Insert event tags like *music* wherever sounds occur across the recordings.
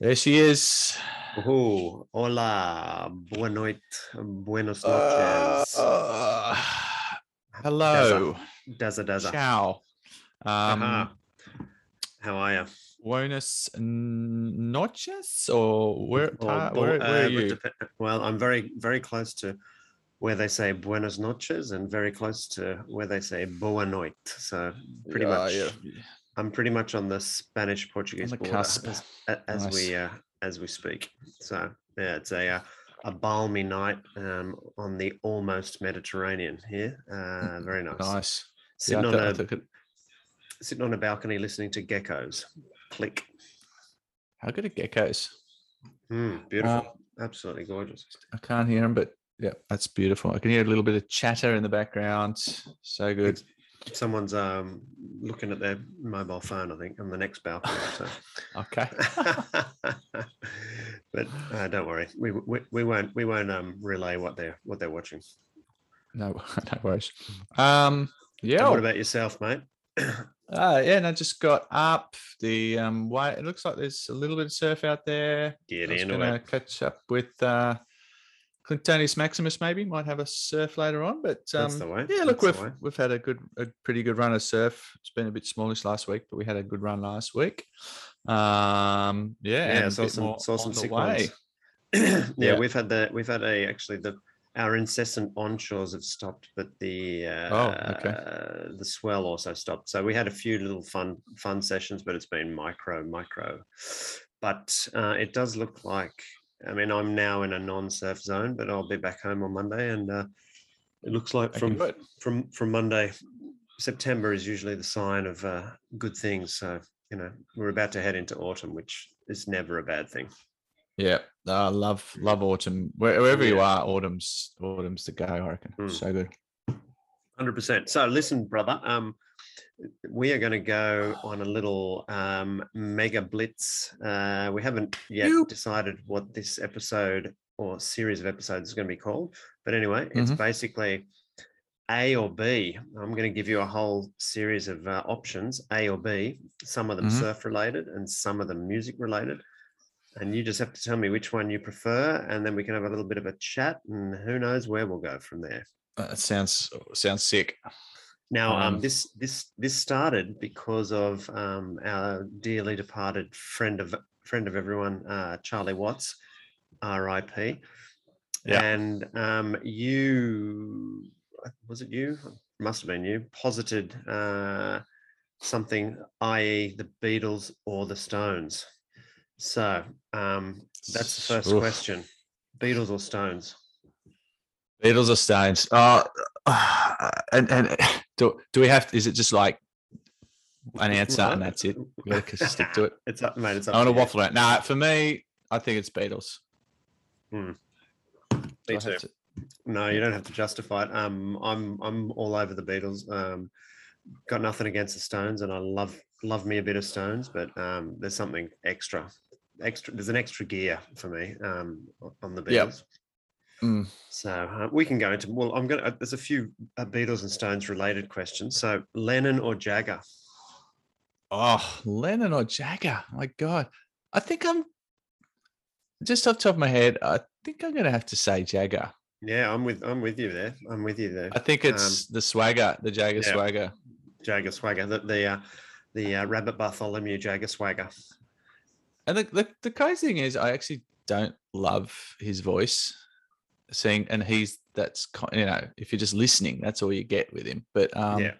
There she is. Oh, hola, buena noite, buenos Uh, noches. uh, hello. Daza, daza. Ciao. Um, Aha. How are you? Buenos noches, or where? Or bo- where, where uh, are you? dep- Well, I'm very, very close to where they say buenas noches and very close to where they say boa noite. So pretty Yeah, much, yeah. I'm pretty much on the Spanish Portuguese border cusp. as, as Nice. we uh, as we speak. So yeah, it's a uh, a balmy night um, on the almost Mediterranean here. Uh, very nice. Nice. Sitting I on a sitting on a balcony listening to geckos. Click. How good are geckos? Mm, beautiful. Um, Absolutely gorgeous. I can't hear them, but yeah, that's beautiful. I can hear a little bit of chatter in the background. So good. Someone's um, looking at their mobile phone, I think, on the next balcony. So. *laughs* Okay. *laughs* but uh, don't worry, we, we, we won't we won't um, relay what they're what they're watching. No, *laughs* no worries. Um, yeah. And what about yourself, mate? *clears throat* Uh, yeah, and I just got up the um way. It looks like there's a little bit of surf out there. Get I was into gonna it. catch up with uh Clintonius Maximus maybe might have a surf later on. But um That's the way, yeah, look, that's we've we've had a good a pretty good run of surf. It's been a bit smallish last week, but we had a good run last week. Um yeah, Yeah, saw some saw some sick ones. *clears throat* yeah, Yeah. we've had the we've had a actually the our incessant onshores have stopped, but the uh, Oh, okay. the swell also stopped. So we had a few little fun fun sessions, but it's been micro micro. But uh, it does look like I mean I'm now in a non-surf zone, but I'll be back home on Monday, and uh, it looks like from from from Monday, September is usually the sign of uh, good things. So you know we're about to head into autumn, which is never a bad thing. Yeah, I love love autumn. Where- Wherever you are, autumn's autumn's the go. I reckon. Mm. So good. Hundred percent. So listen, brother. Um, we are going to go *sighs* on a little um, mega blitz. Uh, we haven't yet Yoop. decided what this episode or series of episodes is going to be called, but anyway, it's Mhm. basically A or B. I'm going to give you a whole series of uh, options, A or B. Some of them Mhm. surf related, and some of them music related. And you just have to tell me which one you prefer, and then we can have a little bit of a chat, and who knows where we'll go from there. That sounds sounds sick. Now, um, Um, this this this started because of um, our dearly departed friend of friend of everyone, uh, Charlie Watts, R.I.P. Yeah. And um, you was it you? Must have been you. Posited uh, something, i.e., the Beatles or the Stones. So um, that's the first Oof. question: Beatles or Stones? Beatles or Stones? Uh, *sighs* and and *sighs* do do we have? to, Is it just like an answer and that's it? We gotta stick to it. *laughs* It's up, mate. It's up I want to waffle around. Nah, for me, I think it's Beatles. Me I have too. to- No, you don't have to justify it. Um, I'm I'm all over the Beatles. Um, got nothing against the Stones, and I love love me a bit of Stones, but um, there's something extra, extra. There's an extra gear for me um, on the Yep. Mm. So uh, we can go into. Well, I'm gonna. Uh, there's a few uh, Beatles and Stones related questions. So Lennon or Jagger? Oh, Lennon or Jagger? My God, I think I'm just off the top of my head. I think I'm going to have to say Jagger. Yeah, I'm with I'm with you there. I'm with you there. I think it's the swagger, the Jagger yeah. swagger. Jagger Swagger, the the, uh, the uh, Rabbit Bartholomew Jagger Swagger. And the, the the crazy thing is, I actually don't love his voice. Seeing, and he's that's you know, if you're just listening, that's all you get with him. But um, yeah,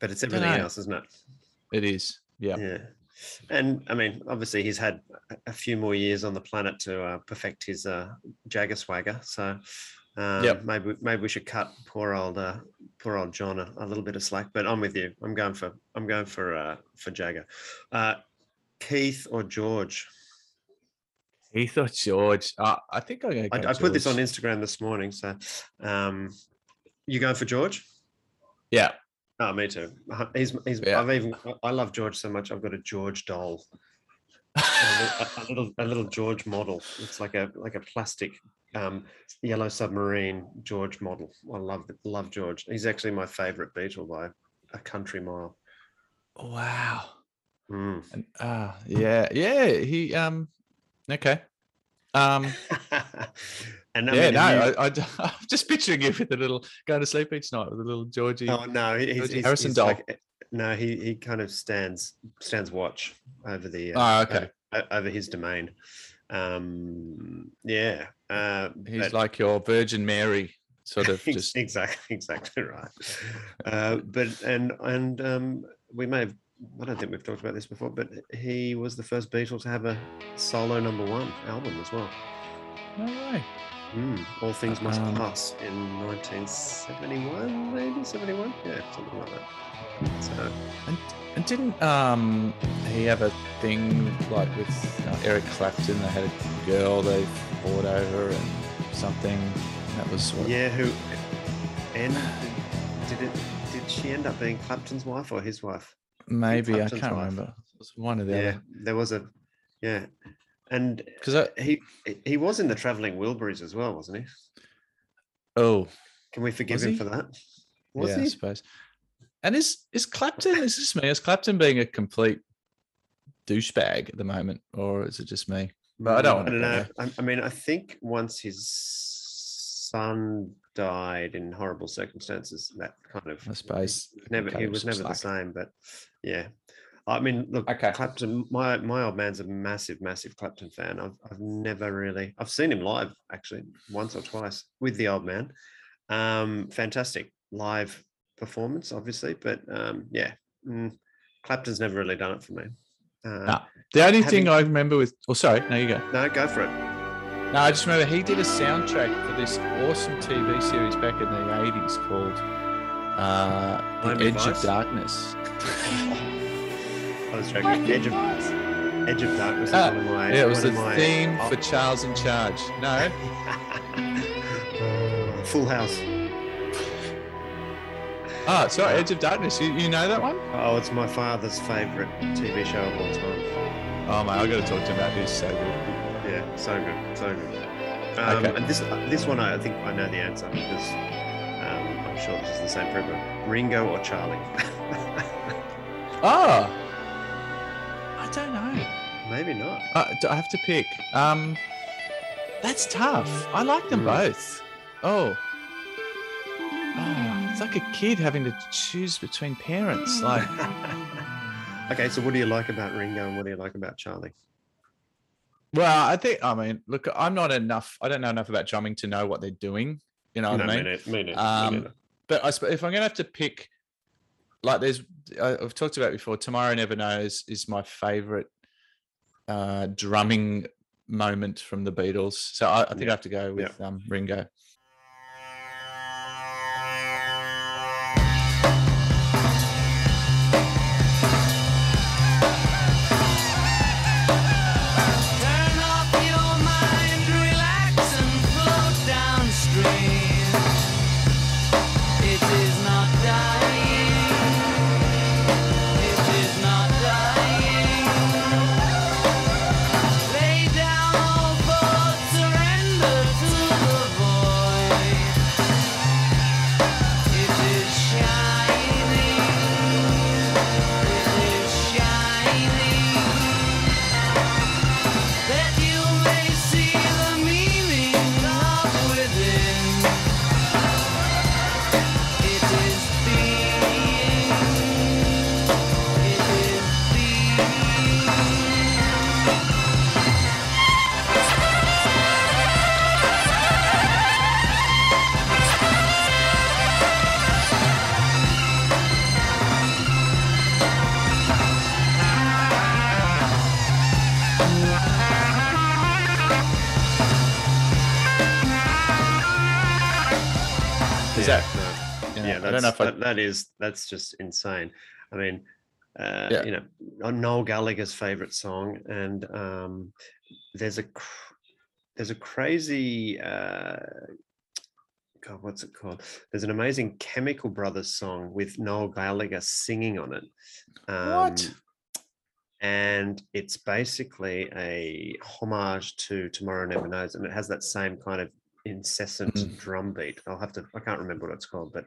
but it's everything else, isn't it? it is. Yeah, Yeah. And I mean, obviously, he's had a- few more years on the planet to uh, perfect his uh, Jagger swagger. So um, Yep. maybe maybe we should cut poor old uh, poor old John a, a little bit of slack. But I'm with you. I'm going for I'm going for uh, for Jagger. Uh, Keith or George? He thought George. Uh, I think I'm going to. I, I put this on Instagram this morning. So um, you going for George? Yeah, Oh, me too. Uh, He's he's. Yeah. I've even. I love George so much. I've got a George doll. a, a- little a little George model. It's like a like a plastic um, yellow submarine George model. I love love George. He's actually my favorite Beatle by a country mile. wow. Mm. And ah, yeah, yeah. He um, okay. Um, *laughs* and I yeah, mean, no, I, I, *laughs* am just picturing you with a little going to sleep each night with a little Georgie. oh no, he- he's, Georgie he's, Harrison he's doll. like, eh, no, he he kind of stands stands watch over the uh, Oh, okay. over, over his domain. Um, yeah, uh, He's but- like your Virgin Mary, sort of *laughs* just. exactly exactly right uh, but and and um, we may have i don't think we've talked about this before but he was the first beatle to have a solo number one album as well No way. Mm, all things must Um, pass in 1971 maybe 71 yeah something like that so And didn't um he have a thing like with uh, Eric Clapton? They had a girl they fought over and something. That was what, yeah who and did it did she end up being clapton's wife or his wife maybe I can't wife. remember. It was one of the yeah other. there was a yeah and Because he he was in the traveling wilburys as well wasn't he oh Can we forgive him he? for that? Was yeah, I he? suppose. And is is Clapton? Is this me? Is Clapton being a complete douchebag at the moment, or is it just me? But I don't I don't go know. I, I mean, I think once his son died in horrible circumstances, that kind of I suppose he I was never him was never the same. But yeah, I mean, look, Okay. Clapton. My my old man's a massive, massive Clapton fan. I've I've never really I've seen him live actually once or twice with the old man. Um, fantastic live performance, obviously, but um, yeah, mm, Clapton's never really done it for me. Uh, No. The only thing I remember with, oh, sorry, no, you go. no, go for it. No, I just remember he did a soundtrack for this awesome TV series back in the 80s called uh, The Miami Edge of Darkness. *laughs* I was joking. Edge of Edge of Darkness is Ah, one of my. Yeah, it was the my- theme oh, for Charles in Charge. No, *laughs* Full House. oh, sorry, Edge of Darkness. You, you know that one? Oh, it's my father's favorite TV show of all time. Oh, mate, I got to talk to him about this. So good. Yeah, so good, so good. Um, Okay. And this this one, I think I know the answer because um, I'm sure this is the same for everyone. Ringo or Charlie? Oh, *laughs* I don't know. Maybe not. Uh, do I have to pick. Um, that's tough. I like them Mm. both. Oh. Oh, it's like a kid having to choose between parents. Like, *laughs* okay, so what do you like about Ringo and what do you like about Charlie? Well, I think, I mean, look, I'm not enough, I don't know enough about drumming to know what they're doing. You know what no, I mean? me neither, me neither, Um. But I if I'm going to have to pick, like, there's, I've talked about before, Tomorrow Never Knows is my favorite uh, drumming moment from the Beatles. So I, I think Yeah. I have to go Yeah. with um, Ringo. That, is that's just insane. I mean, uh, Yeah. you know, Noel Gallagher's favorite song, and um, there's a cr- there's a crazy uh, God, what's it called? There's an amazing Chemical Brothers song with Noel Gallagher singing on it. What? Um, And it's basically a homage to Tomorrow Never Knows, and it has that same kind of incessant Mm. drum beat. I'll have to, I can't remember what it's called, but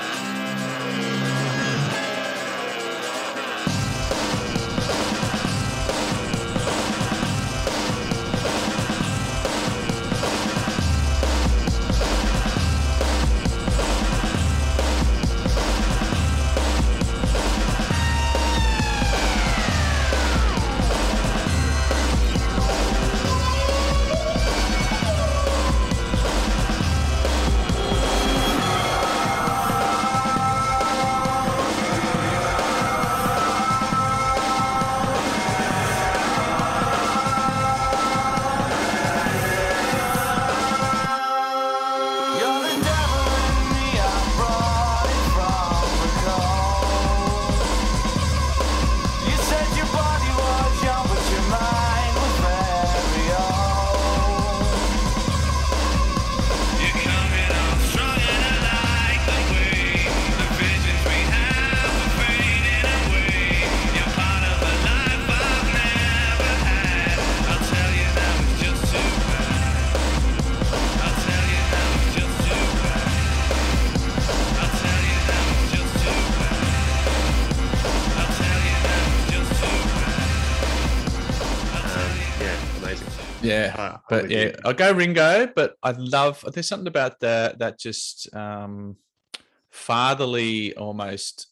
but yeah, you. I'll go Ringo. But I love. There's something about that that just um, fatherly, almost.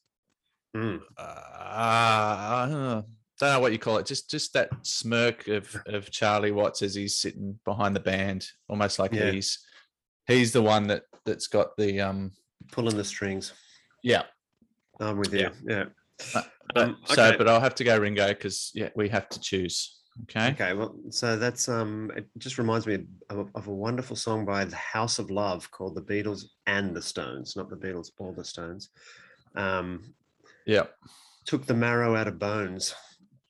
Mm, Uh, don't know what you call it. Just just that smirk of of Charlie Watts as he's sitting behind the band, almost like Yeah. he's he's the one that that's got the um. pulling the strings. Yeah, I'm with you. Yeah. Yeah. but, Um, so but I'll have to go Ringo because yeah, we have to choose. Okay. Okay, well, so that's um, it just reminds me of, of a wonderful song by the House of Love called "The Beatles and the Stones," not the Beatles or the Stones. Um, Yeah. took the marrow out of bones,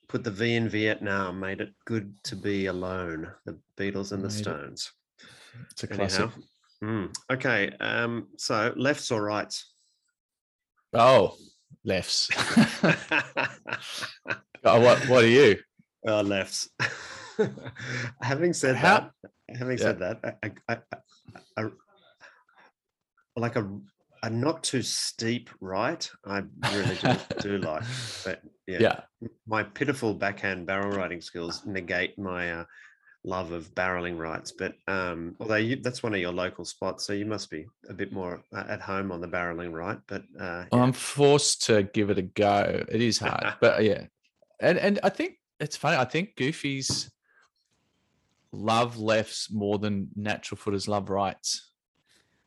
put the V in Vietnam, made it good to be alone. The Beatles and the Made it Stones. It's a classic. Mm, okay, um, so lefts or rights? Oh, lefts. *laughs* *laughs* oh, what what are you? Uh, lefts. *laughs* having said How- that, having Yeah. said that, I, I, I, like a a not too steep right, I really do, do *laughs* like. But yeah, Yeah. my pitiful backhand barrel riding skills negate my uh, love of barreling rights. But um, although you, that's one of your local spots, so you must be a bit more uh, at home on the barreling right. But uh, yeah. I'm forced to give it a go. It is hard, *laughs* but yeah, and and I think it's funny. I think Goofies love lefts more than natural footers love rights.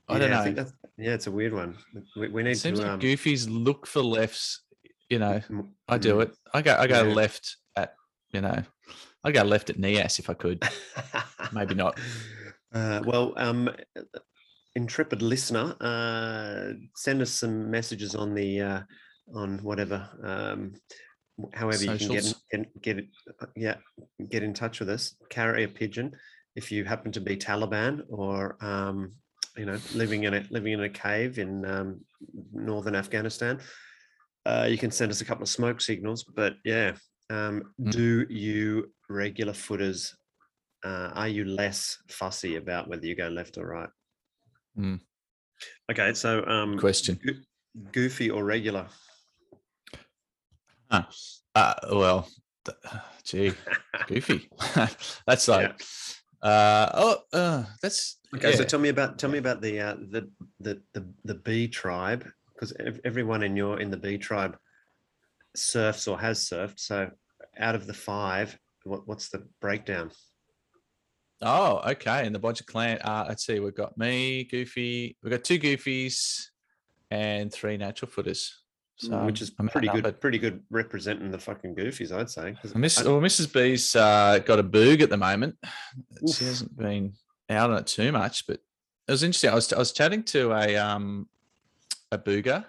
I don't Yeah, know. think that's, yeah, it's a weird one. We, we need it seems to. like um, Goofies look for lefts. You know, I do it. I go. I go Yeah. left at. You know, I go left at Nias if I could. Maybe not. *laughs* Uh, well, um, intrepid listener, uh, send us some messages on the uh, on whatever, um, however you can get in, get get uh, yeah, get in touch with us. Carry a pigeon if you happen to be Taliban or um, you know living in a living in a cave in um, northern Afghanistan. Uh, you can send us a couple of smoke signals, but yeah, um, Mm. do you regular footers uh, are you less fussy about whether you go left or right? Mm. Okay, so um, Question. goofy or regular? Uh, well, *sighs* gee, goofy. *laughs* that's like, uh, oh, uh, that's Okay, so tell me about tell me about the uh, the the the the bee tribe because everyone in your in the bee tribe surfs or has surfed. So out of the five, what, what's the breakdown? Oh, okay. And the Bodger clan. Uh, let's see. We've got me, Goofy. We've got two Goofies and three natural footers. So Which is pretty good, pretty good representing the fucking goofies, I'd say. Miss, I- well, Mrs. B's uh, got a boog at the moment. She hasn't been out on it too much, but it was interesting. I was I was chatting to a um a booger,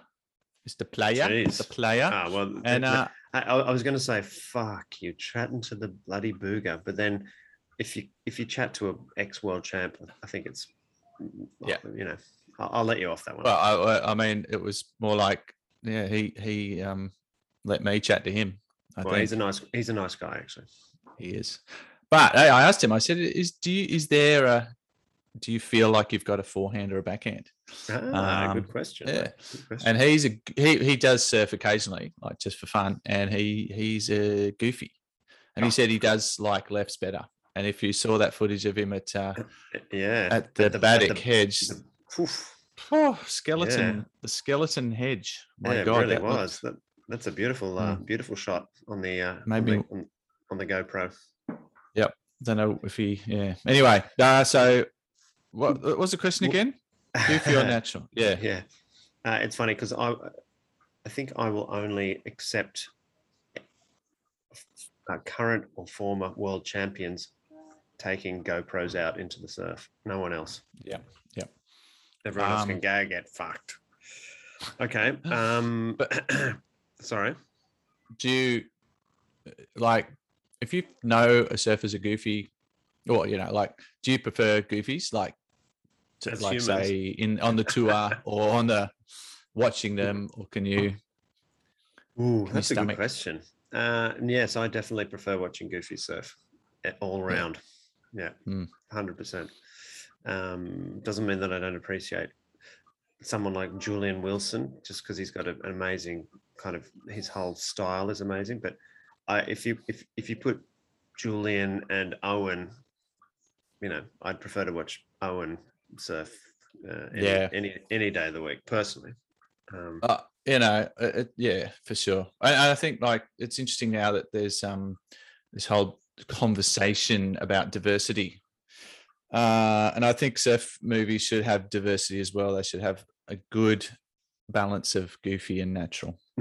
Mr. Player, Jeez. the player, Ah, well, and uh, I, I was going to say, fuck you, chatting to the bloody booger. But then, if you if you chat to a ex world champ, I think it's Yeah. you know, I'll, I'll let you off that one. well, I- I mean, it was more like, yeah, he he um let me chat to him. I well, think he's a nice he's a nice guy actually. he is. But hey, I asked him. I said, "Is do you is there a do you feel like you've got a forehand or a backhand?" Ah, Um, good question. yeah. good question. And he's a he he does surf occasionally, like just for fun, and he he's a goofy, and he Oh, said he does like lefts better. And if you saw that footage of him at uh, yeah, at the at Baddock the- Hedge, the- oof, oh, skeleton, the skeleton hedge. My yeah, it really that was. looks- That, that's a beautiful, uh, beautiful shot on the uh, on Maybe- the, on, on the GoPro. Yep. Don't know if he. Yeah. Anyway, uh, so what, *laughs* what was the question again? *laughs* Goofy or natural? Yeah. yeah uh, it's funny because i i think i will only accept uh, current or former world champions taking gopros out into the surf no one else Yeah, yeah. Everyone else can Um, go get fucked. Okay *sighs* um But- *clears throat* sorry. Do you like if you know a surfer's a goofy, or you know, like, do you prefer goofies? Like? To, As like humans. say in on the tour *laughs* or on the watching them or can you Ooh, you that's a good question. Uh yes i definitely prefer watching goofy surf eh, all round. Yeah Hmm. 100% um doesn't mean that i don't appreciate someone like julian wilson just because he's got an amazing kind of his whole style is amazing but i if you if, if you put julian and owen you know i'd prefer to watch owen surf uh, any, Yeah. any any day of the week personally um uh, you know it, yeah for sure I, I think like it's interesting now that there's um this whole conversation about diversity uh and i think surf movies should have diversity as well they should have a good balance of goofy and natural *laughs*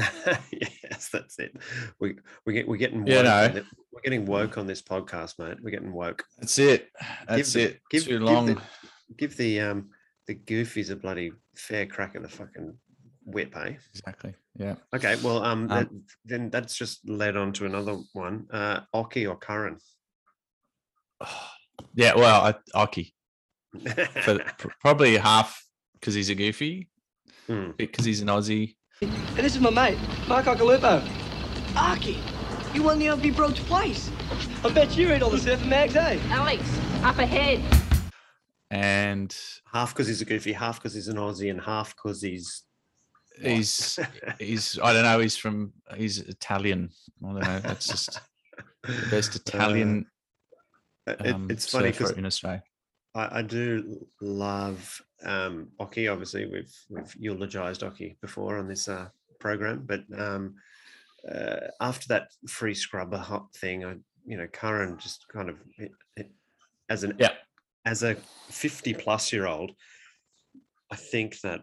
yes, that's it. We we get we're getting woke. You know. we're getting woke on this podcast, mate. We're getting woke. that's it that's the- it give- too give long the- Give the um the goofies a bloody fair crack at the fucking whip, eh? exactly yeah Okay, well um, Um, that, then that's just led on to another one. Uh Occy or Curren? *sighs* yeah well I, Occy *laughs* for probably half because he's a goofy Hmm. because he's an aussie And this is my mate, Mark Occhilupo. Occy, you won the LV Bro twice. I bet you read all the surfing mags, eh? Alex, up ahead. and half because he's a goofy, half because he's an Aussie, and half because he's he's he's I don't know. He's from he's Italian. I don't know. That's just *laughs* the best Italian Uh, it- um, it's funny because in Australia. I, I do love um, Occy. Obviously, we've we've eulogized Occy before on this uh, program, but um, uh, after that free scrubber hop thing, I you know Curren just kind of it, it, as an Yeah. as a fifty plus year old, I think that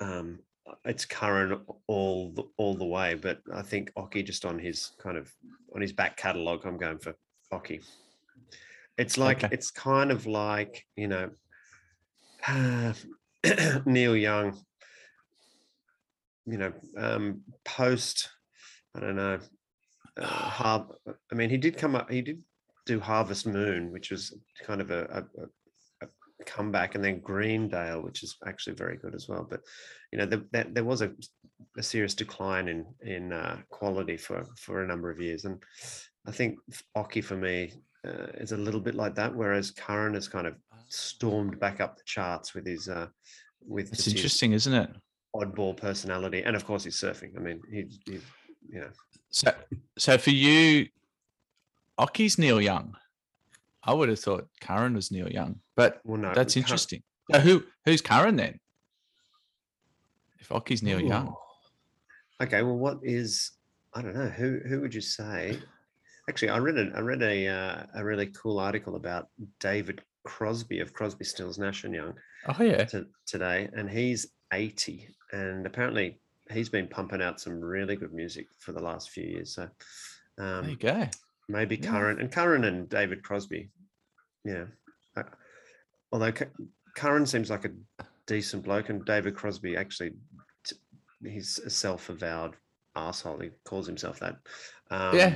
um, it's Curren all the, all the way. But I think Occy just on his kind of on his back catalogue, I'm going for Occy. It's like Okay. it's kind of like you know *sighs* Neil Young. You know, um, post I don't know. Uh, har- I mean, he did come up. He did do Harvest Moon, which was kind of a, a, a- comeback, and then Greendale, which is actually very good as well. But you know, there, there, there was a, a serious decline in in uh, quality for for a number of years, and I think Occy for me uh, is a little bit like that. Whereas Curren has kind of stormed back up the charts with his uh, with It's his interesting, isn't it? oddball personality, and of course he's surfing. I mean, he, he you know, So, so for you, Occy's Neil Young. I would have thought Curren was Neil Young, but well, no, that's interesting. So who who's Curren then? If Occy's Neil Young, Okay, well, what is I don't know who who would you say? Actually, I read a I read a uh, a really cool article about David Crosby of Crosby, Stills, Nash and Young oh yeah, to, today, and he's eighty, and apparently he's been pumping out some really good music for the last few years. So there you um, go. maybe Yeah. Curren and Curren and David Crosby, yeah. Uh, although Cu- Curren seems like a decent bloke, and David Crosby actually, t- he's a self-avowed asshole. He calls himself that. Um, Yeah.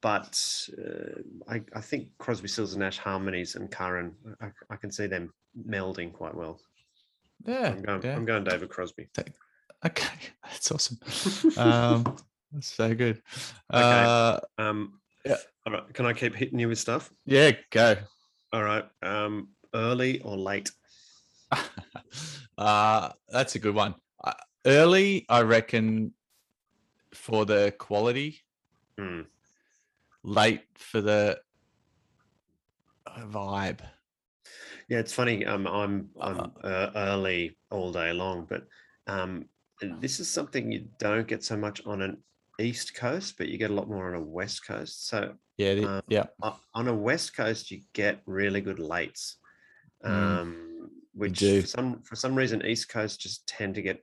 But uh, I, I think Crosby, Stills and Nash harmonies and Curren, I, I can see them melding quite well. Yeah. I'm going, yeah. I'm going David Crosby. Okay, *laughs* that's awesome. *laughs* Um, that's so good. Uh, Um, Yeah. All right. Can I keep hitting you with stuff? yeah, go. All right. Um, early or late? *laughs* uh, that's a good one. Uh, early, I reckon, for the quality. Hmm. Late for the uh, vibe. Yeah, it's funny. Um, I'm I'm Uh, uh, early all day long, but um, this is something you don't get so much on an east coast, but you get a lot more on a west coast. So Yeah, Um, yeah, on a west coast, you get really good lates, Mm, um, which for some for some reason east coast just tend to get.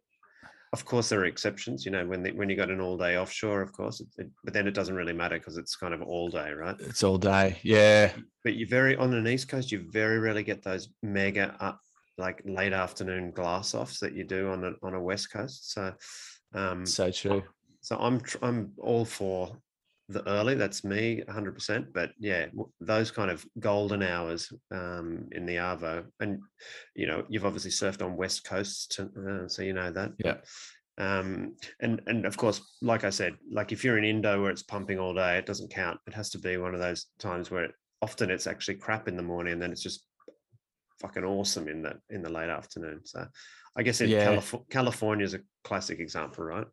Of course, there are exceptions. You know, when the, when you got an all day offshore, of course, it, it- but then it doesn't really matter because it's kind of all day, right? it's all day. Yeah, but you very on an east coast you very rarely get those mega up like late afternoon glass offs that you do on a, on a west coast so um so true. so i'm i'm all for the early that's me 100% but yeah those kind of golden hours um in the arvo and you know you've obviously surfed on west coasts to, uh, so you know that Yeah. um and and of course like i said like if you're in indo where it's pumping all day it doesn't count it has to be one of those times where it, often it's actually crap in the morning and then it's just fucking awesome in the in the late afternoon so i guess in Yeah. Calif- california is a classic example right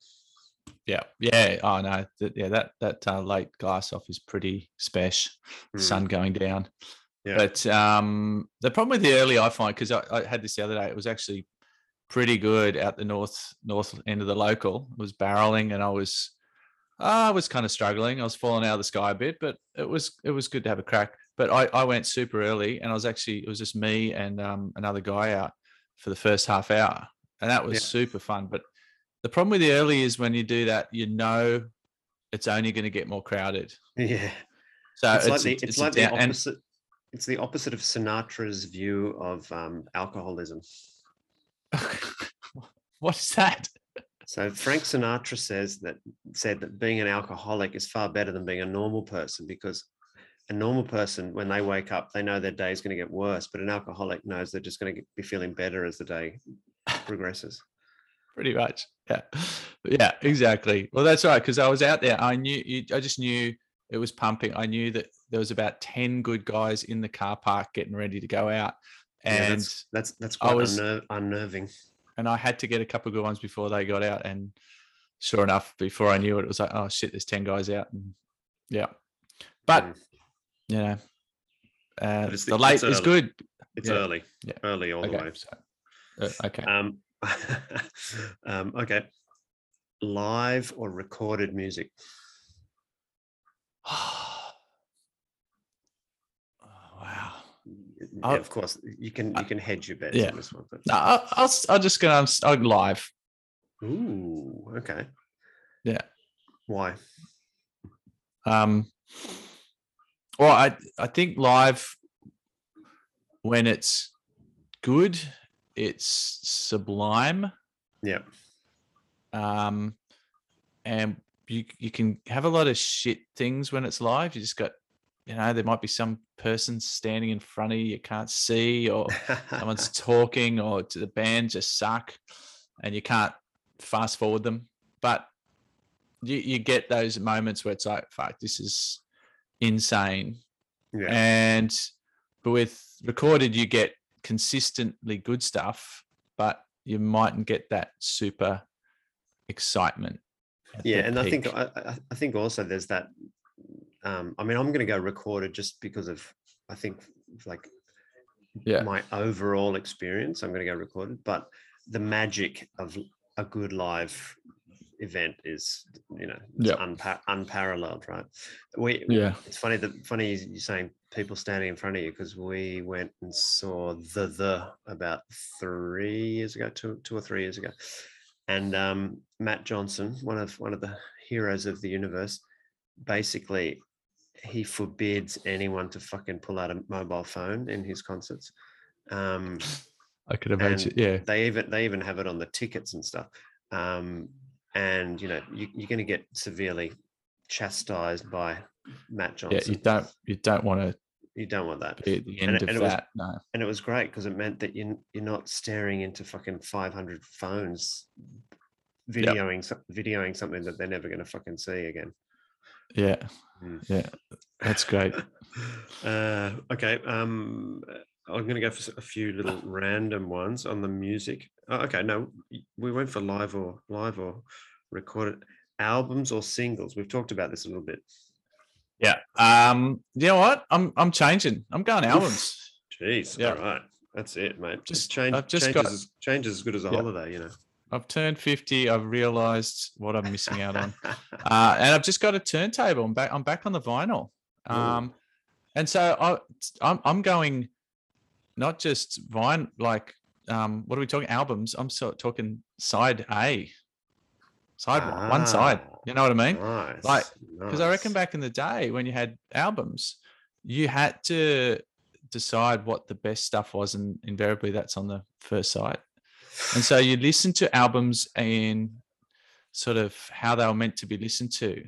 Yeah, yeah. Oh no, th- yeah. That that uh, late glass off is pretty special. Mm, Sun going down. Yeah. But um, the problem with the early I find because I, I had this the other day, it was actually pretty good out the north north end of the local. It was barreling, and I was I was kind of struggling. I was falling out of the sky a bit, but it was it was good to have a crack. But I, I went super early, and I was actually it was just me and um, another guy out for the first half hour, and that was Yeah. super fun. But the problem with the early is when you do that, you know it's only going to get more crowded. yeah So it's, like the it's, a like the down- and- opposite it's the opposite of sinatra's view of um alcoholism *laughs* what is that? So Frank Sinatra says that said that being an alcoholic is far better than being a normal person because a normal person, when they wake up, they know their day is going to get worse, but an alcoholic knows they're just going to be feeling better as the day *laughs* progresses. Pretty much. Yeah. Yeah, exactly. Well, that's right. Because I was out there. I knew, you, I just knew it was pumping. I knew that there was about 10 good guys in the car park getting ready to go out. Yeah, And that's that's that's I quite was- unner- unnerving. and I had to get a couple of good ones before they got out. And sure enough, before I knew it, it was like, oh shit, there's 10 guys out. And yeah. But, Mm. you know, uh, it's the, the- late is good. It's Yeah, early, yeah, early all the way. So, uh, okay. Um, *laughs* um, okay, live or recorded music. *sighs* oh, wow. Yeah, of course, you can you can hedge your bets yeah. on this one. But... No, I'll, I'll, s- I'll just go. I'm live. Ooh, okay. Yeah. Why? Um, well, I I think live when it's good, it's sublime. Yeah. Um, and you you can have a lot of shit things when it's live. You just got, you know, there might be some person standing in front of you you can't see, or someone's *laughs* talking, or the band just suck, and you can't fast forward them. But you you get those moments where it's like, fuck, this is insane. yeah. And but with recorded, you get consistently good stuff, but you mightn't get that super excitement. yeah and i think. I, I- I think also there's that um i mean i'm going to go recorded just because of i think like Yeah. my overall experience i'm going to go recorded but the magic of a good live event is you know Yep. unpa- unparalleled right we yeah, it's funny that funny you- you're saying people standing in front of you because we went and saw the the about three years ago two two or three years ago and um matt johnson one of one of the heroes of the universe basically he forbids anyone to fucking pull out a mobile phone in his concerts um I could imagine. and Yeah, they even they even have it on the tickets and stuff. Um, and you know you, you're going to get severely chastised by Matt Johnson. yeah. You don't you don't want to you don't want that. be at the And end it- of and it was- that. no. And it was great because it meant that you you're not staring into fucking 500 phones, videoing so- videoing something that they're never going to fucking see again. Yeah, Mm. yeah. That's great. *laughs* uh, okay. Um, I'm going to go for a few little random ones on the music. Oh, okay, no, we went for live or live or recorded albums or singles. We've talked about this a little bit. Yeah. Um. You know what? I'm I'm changing. I'm going albums. Jeez. Yeah. All right. That's it, mate. Just- change. I've just got- is, as- change is as good as a Yeah. holiday, you know. I've turned 50. I've realized what I'm missing out on. *laughs* uh, and I've just got a turntable. I'm back. I'm back on the vinyl. Um, and so I, I'm I'm going, not just vine like um, what are we talking albums? I'm so talking side A, side one, one side. Ah, You know what I mean? nice. Like, Because I reckon back in the day when you had albums, you had to decide what the best stuff was, and invariably that's on the first side. And so you listen to albums in sort of how they were meant to be listened to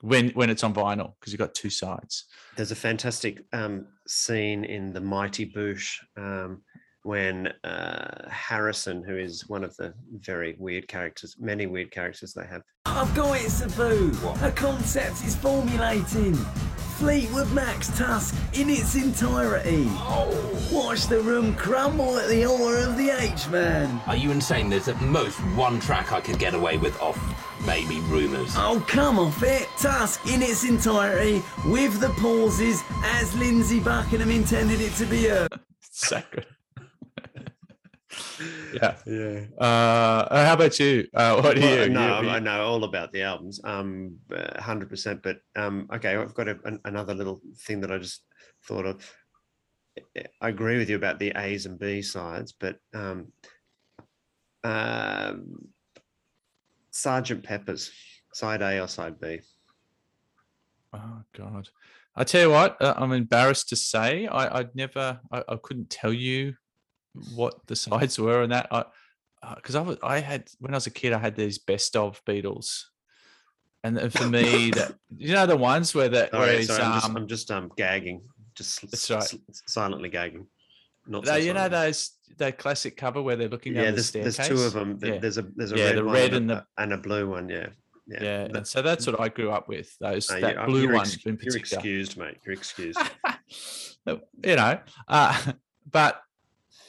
when when it's on vinyl because you've got two sides. There's a fantastic um, scene in The Mighty Boosh um, when uh, Harrison, who is one of the very weird characters, many weird characters they have, I've got it, Sabu. A concept is formulating. Fleetwood Mac's Tusk in its entirety. Watch the room crumble at the altar of the H-Man. Are you insane? There's at most one track I could get away with off maybe rumours. Oh, come off it. Tusk in its entirety with the pauses as Lindsey Buckingham intended it to be heard. *laughs* Sacred. Yeah. yeah. Uh, how about you? Uh, what do Well, you? no, you- I know all about the albums, um, hundred percent. But um, okay, I've got a, an, another little thing that I just thought of. I- agree with you about the A's and B sides, but um, um, Sergeant Pepper's side A or side B. Oh God! I tell you what, uh, I'm embarrassed to say I, I'd never, I, I couldn't tell you what the *laughs* sides were and that. I because I was, I had when I was a kid, I had these best of Beatles, and, for me, that *laughs* you know the ones where that where Sorry, he's, sorry I'm just, um, I'm just um, gagging, just right. s- silently gagging. Not no, so you know those that classic cover where they're looking down Yeah, the there's, staircase. there's two of them. Yeah. There's a there's a Yeah, red the red and, the- and a blue one. Yeah, yeah. Yeah, that- so that's what I grew up with. Those No, that you- uh, blue one ex- in You're excused, mate. You're excused. *laughs* you know, uh, but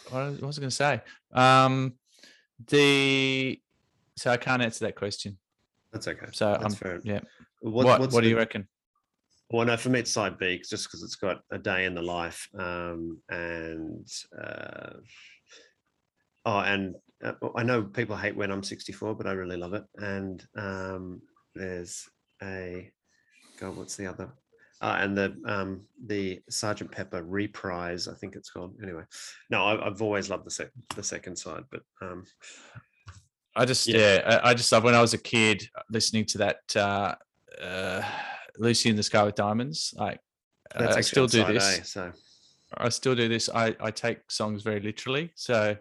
what was I going to say? Um, the so I can't answer that question. That's okay. So That's I'm fair. yeah. What, What what's what do the- you reckon? Well, no, for me it's side B, just because it's got a day in the life, um, and uh, oh, and uh, I know people hate when I'm 64, but I really love it. And um, there's a God, what's the other? Uh, and the um, the Sergeant Pepper reprise, I think it's called. Anyway, no, I, I've always loved the sec- the second side, but um, I just Yeah. yeah, I, just love when I was a kid listening to that uh, uh, Lucy in the Sky with Diamonds. Like uh, I still do this. A, so I still do this. I, I take songs very literally. So,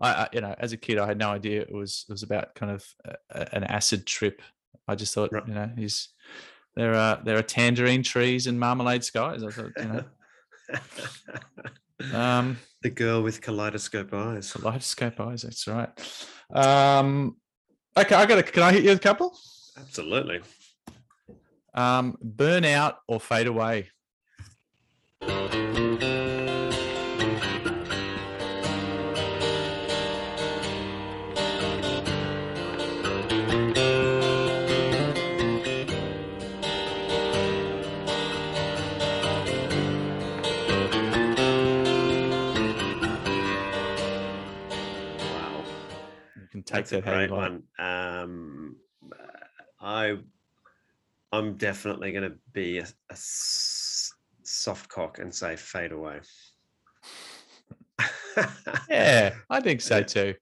I, I you know, as a kid, I had no idea it was it was about kind of a- an acid trip. I just thought, Right. you know, he's there are there are tangerine trees and marmalade skies. I thought, you know, *laughs* um, the girl with kaleidoscope eyes. kaleidoscope eyes. That's right. Um, okay, I got. to Can I hit you with a couple? Absolutely. Um, burnout or fade away. That's a great like. one. Um, I, I'm definitely going to be a, soft cock and say fade away. *laughs* Yeah, I think so too.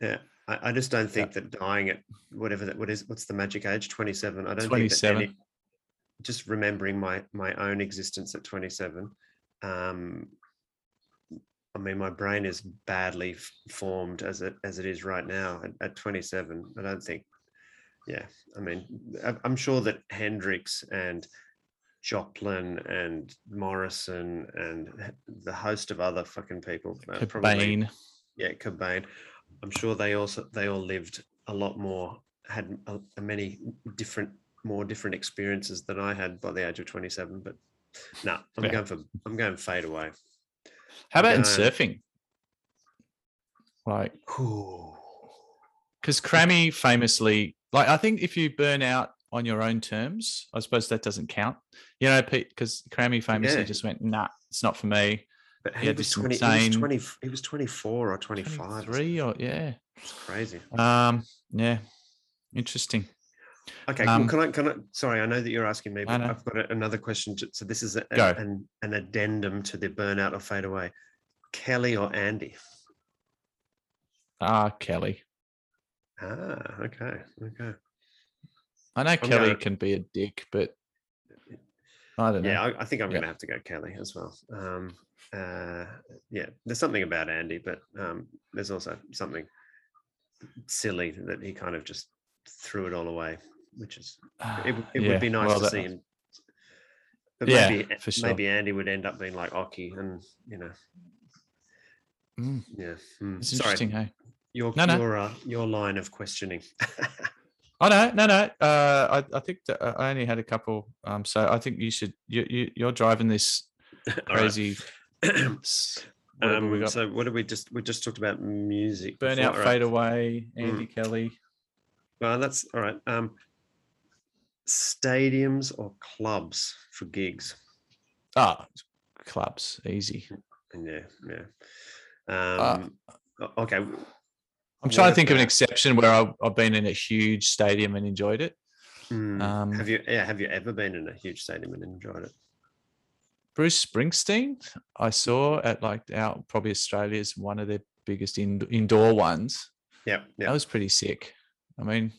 yeah. I, I just don't think that dying at whatever that what is what's the magic age 27 i don't think that 27. any, just remembering my my own existence at 27 um I mean, my brain is badly formed as it as it is right now at, at 27. I don't think. Yeah, I mean, I'm sure that Hendrix and Joplin and Morrison and *laughs* the host of other fucking people, uh, probably Cobain. yeah, Cobain. I'm sure they also they all lived a lot more, had a, a many different, more different experiences than I had by the age of 27. But no, I'm Yeah. going for I'm going fade away. How about in surfing? Like, because Crammy famously, like, I think if you burn out on your own terms, I suppose that doesn't count. You know, Pete, because Crammy famously Yeah. just went, nah, it's not for me. But He had was this 20, he was insane- 20 he was 24 or 25. Three or yeah. It's crazy. Um, yeah. Interesting. Okay, Um, well, can I can I sorry, I know that you're asking me, but. I've got a- another question. to- So this is a, Go. an an addendum to the burnout or fade away. Kelly or Andy? Ah, Kelly. Ah, okay, okay. I know Kelly going- can be a dick, but I don't know. Yeah, I, I think I'm Yeah. going to have to go Kelly as well. Um, uh, yeah, there's something about Andy, but um, there's also something silly that he kind of just threw it all away, which is it, *sighs* it Yeah, would be nice well, to that- see him. But Yeah, maybe for sure. maybe Andy would end up being like Occy, and you know, Mm, yeah. mm. it's Sorry, interesting, hey. your No, no. your uh, your line of questioning. *laughs* Oh no, no, no. Uh, I, I think that I only had a couple. Um, so I think you should. You, you you're driving this *laughs* crazy. *clears throat* um, so what did we just we just talked about music Burnout, right. fade away. Mm. Andy Kelly. Well, that's all right. Um, stadiums or clubs for gigs? Ah, clubs, easy. Yeah, yeah. Uh, Um, o- okay. I'm what trying to think of an exception where I've, I've been in a huge stadium and enjoyed it. mm, um, have you? Yeah, have you ever been in a huge stadium and enjoyed it? Bruce Springsteen, I saw at like our probably Australia's one of their biggest in, indoor ones. Yeah, yeah. That was pretty sick. I mean,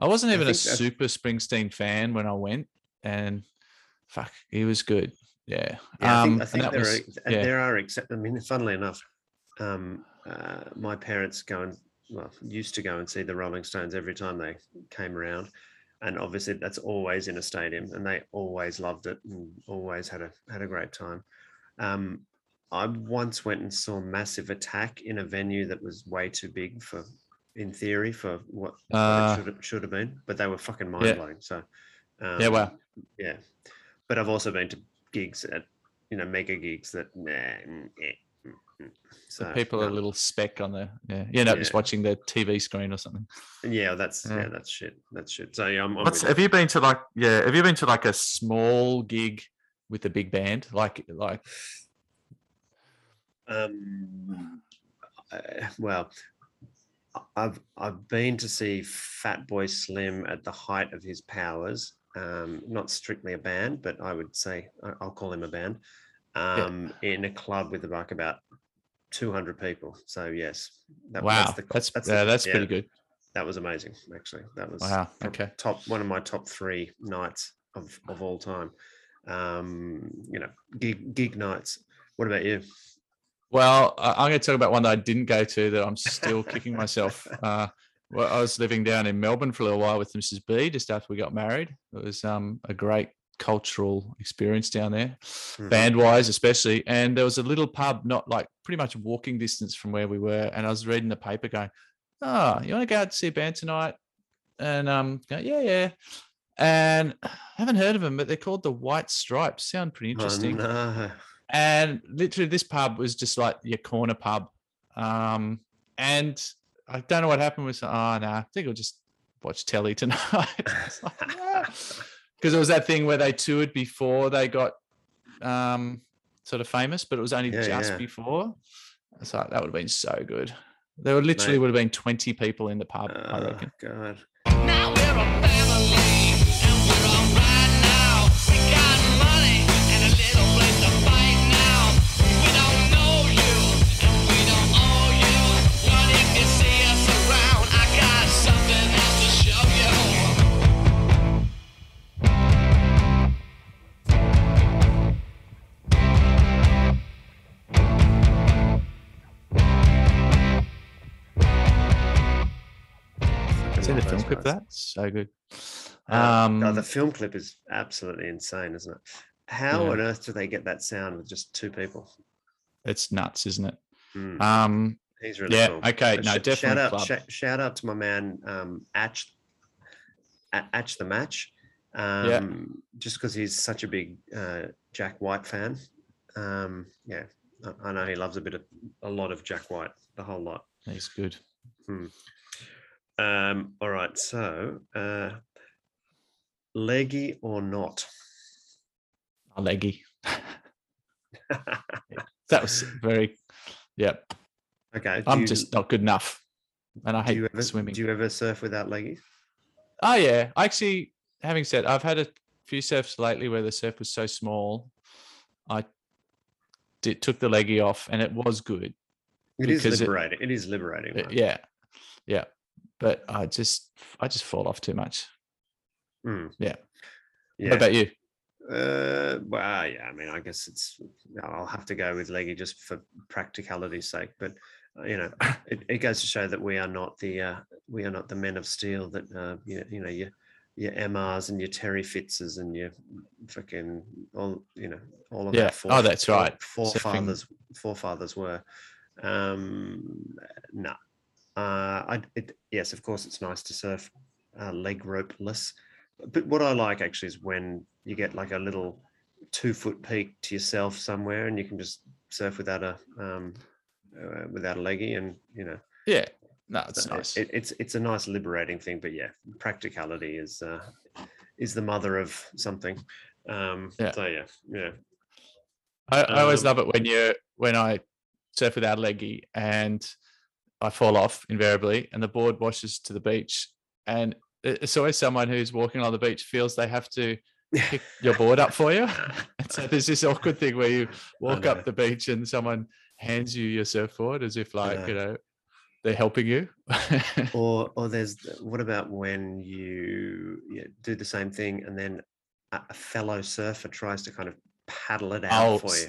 I wasn't even a super Springsteen fan when I went, and fuck, he was good. Yeah. Yeah, I um, think, I and think there, was- are, yeah. there are except. I mean, funnily enough, um, uh, my parents go and well used to go and see the Rolling Stones every time they came around, and obviously that's always in a stadium, and they always loved it and always had a had a great time. Um, I once went and saw Massive Attack in a venue that was way too big for, in theory, for what, what Uh, it should have, should have been, but they were fucking mind blowing. So, um, yeah, well, yeah, but I've also been to gigs at you know mega gigs that nah, mm, eh, mm, mm. so people are a little speck on the yeah. You know, just watching the TV screen or something. yeah that's yeah. Yeah. that's shit that's shit so yeah I'm, I'm What's, have you been to like yeah? Have you been to like a small gig with a big band? Like like um uh, well I- I've I've been to see Fatboy Slim at the height of his powers um not strictly a band but I would say I'll call him a band um in a club with like about 200 people. So yes that, wow, the- that's the- yeah, that's yeah. pretty good. that was amazing actually. That was Wow, okay. top one of my top three nights of, of all time. Um you know gig gig nights. What about you Well, I'm going to talk about one that I didn't go to that I'm still kicking *laughs* myself. Uh, well, I was living down in Melbourne for a little while with Mrs. B just after we got married. It was um, a great cultural experience down there, Mhm. band wise, especially. And there was a little pub, not like pretty much walking distance from where we were. And I was reading the paper going, Oh, you want to go out to see a band tonight? And um, go, yeah, yeah. And *sighs* I haven't heard of them, but they're called the White Stripes. Sound pretty Oh, interesting no. And literally this pub was just like your corner pub. Um and i don't know what happened with oh no i think i'll just watch telly *laughs* tonight. Because *laughs* it was that thing where they toured before they got um sort of famous but it was only Yeah, just yeah. before. So that would have been so good. There would literally Mate. would have been 20 people in the pub i Oh, reckon. God clip that. So good. Uh, Um, no, the film clip is absolutely insane, isn't it? How Yeah. on earth do they get that sound with just two people? it's nuts, isn't it? Mm, Um, he's really yeah, cool. okay, But no, sh- definitely Shout out, sh- shout out to my man, um, Atch, Atch the match. Um, just because he's such a big uh, Jack White fan. Um, yeah, I, I know he loves a bit of a lot of Jack White, the whole lot. he's good. Um, all right, so uh, leggy or not? A leggy. *laughs* *laughs* That was very. Yep. okay, I'm you- just not good enough, and I hate you ever swimming. Do you ever surf without leggies? Oh yeah, actually, having said, I've had a few surfs lately where the surf was so small, I did took the leggy off, and it was good. It is Because it- liberating. it is liberating. Uh, right? yeah, yeah, but I just I just fall off too much. Mm. Yeah. Yeah. What about you? Uh, well, yeah. I mean, I guess it's. I'll have to go with leggy just for practicality's sake. But uh, you know, *laughs* it, it goes to show that we are not the uh, we are not the men of steel that uh, you, you know your your MRs and your Terry Fitzes and your fucking all you know all of Yeah. our Oh, that's right. Forefathers forefathers were. Um, no. Uh, I it, yes, of course, it's nice to surf uh, leg ropeless. But what I like actually is when you get like a little two foot peak to yourself somewhere, and you can just surf without a um, uh, without a leggy, and you know, Yeah, no, it's so nice. It, it's it's a nice liberating thing. But yeah, practicality is uh, is the mother of something. Um, Yeah. So yeah, yeah. I, I always Um, love it when you when I surf without a leggy and I fall off invariably, and the board washes to the beach, and it- it's always someone who's walking on the beach feels they have to *laughs* pick your board up for you. *laughs* And so there's this awkward thing where you *laughs* walk up the beach and someone hands you your surfboard as if like know. you know they're helping you. or or there's what about when you yeah, do the same thing and then a, a fellow surfer tries to kind of paddle it out Oh, for you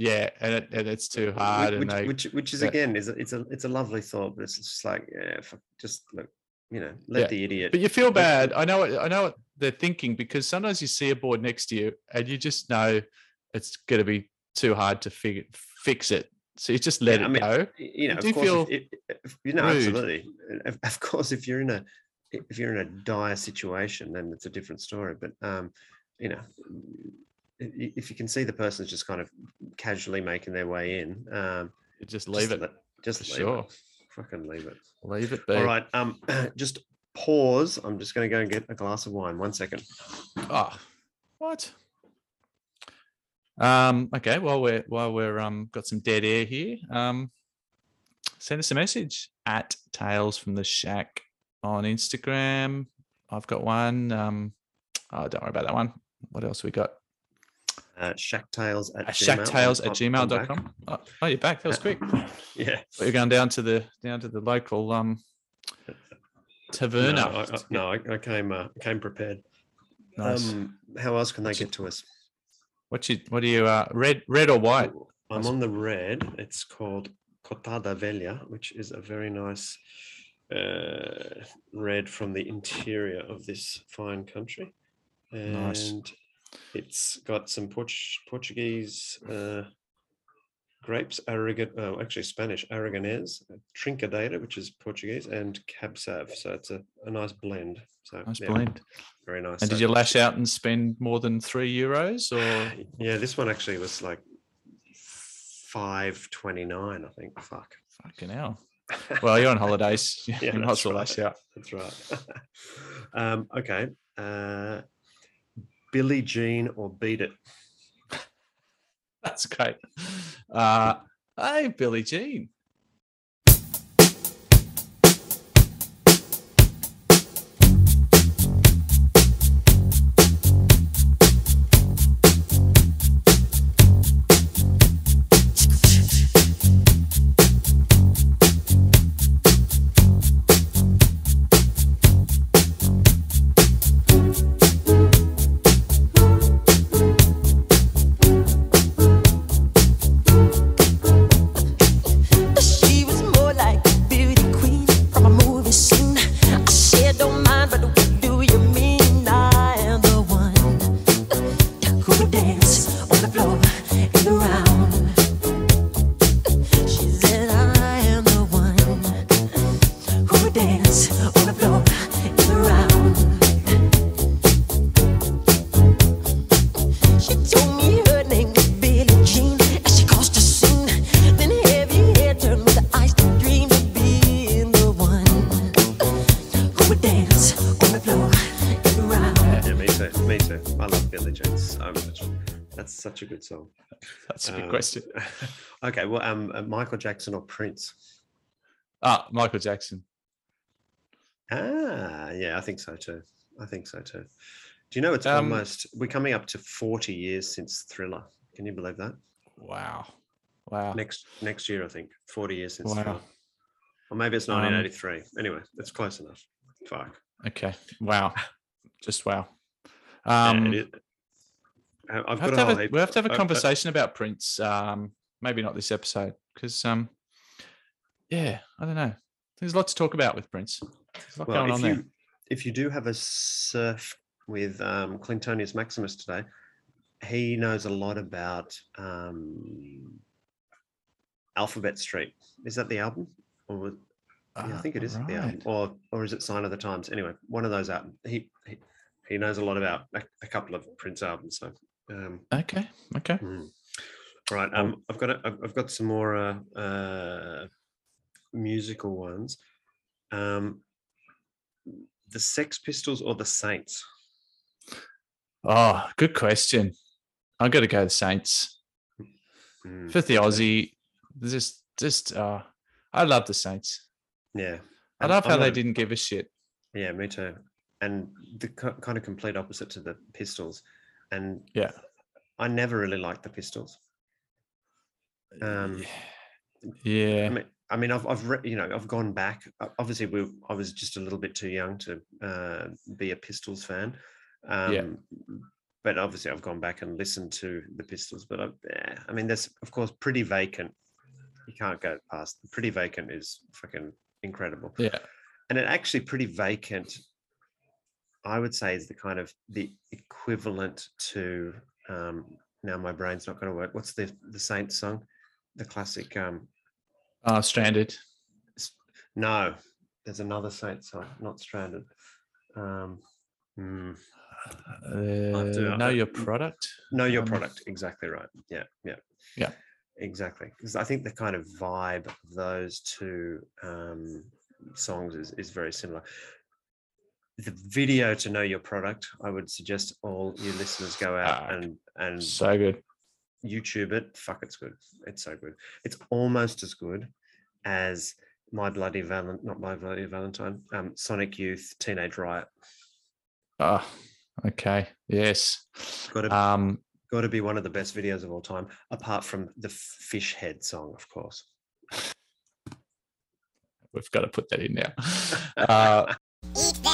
yeah, and it, and it's too hard, which, and they which which is yeah. again is a, it's a it's a lovely thought but it's just like yeah just look you know let Yeah, the idiot But you feel bad. I know. What, I know what they're thinking because sometimes you see a board next to you and you just know it's going to be too hard to figure fix it. So you just let Yeah, it I mean, go. you know do of course feel if, if, you know rude. absolutely of, course if you're in a if you're in a dire situation then it's a different story but um you know if you can see the person's just kind of casually making their way in um just leave it. let- just leave sure. it. fucking leave it Leave it be. all right um *clears throat* just pause i'm just going to go and get a glass of wine one second Oh, what? Um. Okay. While we're while we're um got some dead air here, um, send us a message at Tales from the Shack on Instagram. I've got one. Um. Oh, don't worry about that one. What else we got? Uh shacktales at Gmail. shacktales at I'm- I'm back. gmail.com. Oh, oh, you're back. That was quick. *laughs* yeah But you're going down to the down to the local um taverna. no, I, I, no, I, came uh, came prepared nice. um how else can they get to us what you what do you uh red red or white? I'm on the red. It's called Cotada Velha, which is a very nice uh, red from the interior of this fine country. And Nice. It's got some Port- Portuguese uh, grapes, Aragon, oh, actually Spanish, Aragonese, uh, Trincadeira, which is Portuguese, and Cab Sav. So it's a, a nice blend. So Nice yeah, blend. very nice. And So- did you lash out and spend more than three euros or *sighs* Yeah, this one actually was like five twenty nine. I think. Fuck. fucking hell? Well, you're on holidays. *laughs* Yeah, *laughs* you might as well right. lash out. That's right. *laughs* um, okay. Uh, Billie Jean or Beat It? *laughs* That's great. Uh, hey, Billie Jean. Um, Michael Jackson or Prince? Ah, Michael Jackson. Ah, yeah, I think so too. I think so too. Do you know it's Um, almost we're coming up to forty years since Thriller? Can you believe that? Wow. Wow. Next next year, I think forty years since Wow. Thriller, or maybe it's Um, nineteen eighty three. anyway, it's close enough. Fuck. Okay. Wow. Just wow. Um, I- I've we got have, a to have a, we have to have a conversation about Prince. Um, maybe not this episode because, um, yeah, I don't know. There's a lot to talk about with Prince. There's a lot Well, going if on you there. if you do have a surf with um, Clintonius Maximus today, he knows a lot about um, Alphabet Street. Is that the album? Or was, yeah, I Ah, think it is the album. Or or is it Sign of the Times? Anyway, one of those albums. He he, he knows a lot about a, a couple of Prince albums. So. Um, Okay. Okay. Mm. Right. Um, I've got a, I've got some more uh, uh, musical ones. Um, the Sex Pistols or the Saints? Oh, good question. I'm going to go the Saints. Mm, For the. Aussie, just, just, uh, I love the Saints. Yeah. I love I'm how not they didn't give a shit. Yeah, me too. And the kind of complete opposite to the Pistols. And Yeah. I never really liked the Pistols. Um, yeah. I mean, I mean, I've, I've, re- you know, I've gone back. Obviously, we, I was just a little bit too young to uh, be a Pistols fan. Um, Yeah. But obviously, I've gone back and listened to the Pistols. But I, yeah, I mean, there's of course pretty vacant. You can't go past. Pretty vacant is fucking incredible. Yeah. And it actually pretty vacant. I would say is the kind of the equivalent to. Um, now my brain's not going to work. What's the the Saints song? The classic. Um, Uh, stranded. no, there's another Saint song, not Stranded. Um, hmm, Uh, know your product. know your Um, product. Exactly right. Yeah, yeah, Yeah. exactly. Because I think the kind of vibe of those two um, songs is, is very similar. The video to know your product, I would suggest all your listeners go out Ah, and and So good. YouTube it. Fuck, it's good. It's so good. It's almost as good as My Bloody Valentine, not My Bloody Valentine, um, Sonic Youth, Teenage Riot. Oh, okay. Yes. Got to Um, got to be one of the best videos of all time, apart from the Fish Head song, of course. we've got to put that in now. *laughs* Uh, *laughs*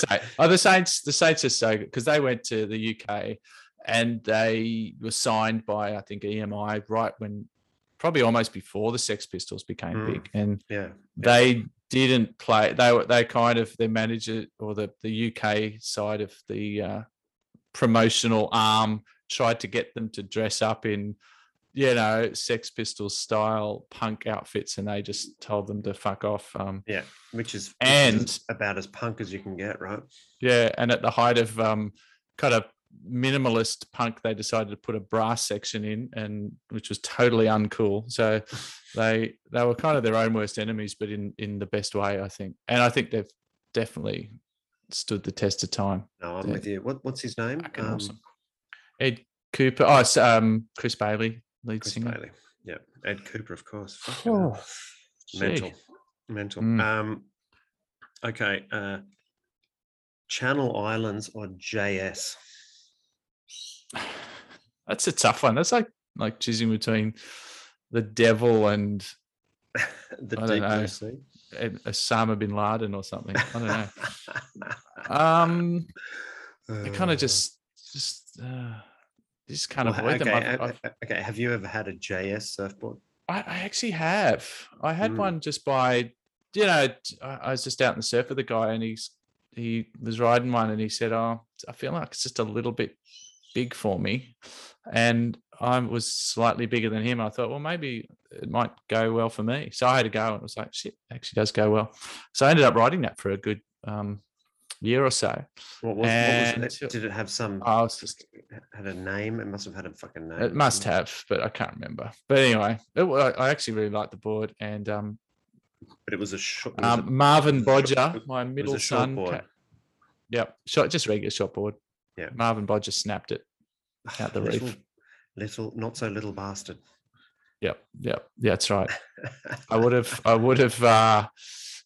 the, the, oh, the Saints, the Saints are so good because they went to the UK and they were signed by I think EMI right when probably almost before the Sex Pistols became Mm. big, and Yeah. they didn't play. They were they kind of their manager or the the UK side of the uh, promotional arm tried to get them to dress up in you know Sex Pistols style punk outfits, and they just told them to fuck off. Um, Yeah. Which is which is And- about as punk as you can get, right? Yeah, and at the height of um, kind of minimalist punk, they decided to put a brass section in, and which was totally uncool. So *laughs* they they were kind of their own worst enemies, but in in the best way, I think. And I think they've definitely stood the test of time. No, I'm Yeah. with you. What what's his name? Um, awesome. Ed Kuepper. Oh, um, Chris Bailey, lead Chris singer. Bailey. Yeah. Ed Kuepper, of course. Fucking. Oh, mental. Mental. Mm. Um okay. Uh Channel Islands or JS? *sighs* That's a tough one. That's like like choosing between the devil and *laughs* the I deep know. sea. Osama bin Laden or something. I don't know. *laughs* Um, I kind Uh, of just, just, uh, just kind of well, avoid okay, them. I've, I've, okay. Have you ever had a JS surfboard? I, I actually have. I had Mm. one just by, you know, I was just out in the surf with a guy and he's he was riding one and he said, "Oh, I feel like it's just a little bit big for me," and I was slightly bigger than him. I thought, well, maybe it might go well for me. So I had to go and it was like, shit, actually does go well. So I ended up riding that for a good um, year or so. What was, And- what was it? Did it have some? I was just had a name? It must have had a fucking name. It must have, but I can't remember. But anyway, it, I actually really liked the board, and um, But it was a short. um, Marvin it was a Bodger, short- my it was middle a short son, board. ca- yep, shot just regular shot board. Yeah. Marvin Bodger snapped it *sighs* out the little, reef. little, not so little bastard. Yep, yep, yeah, that's right. *laughs* I would have, I would have uh,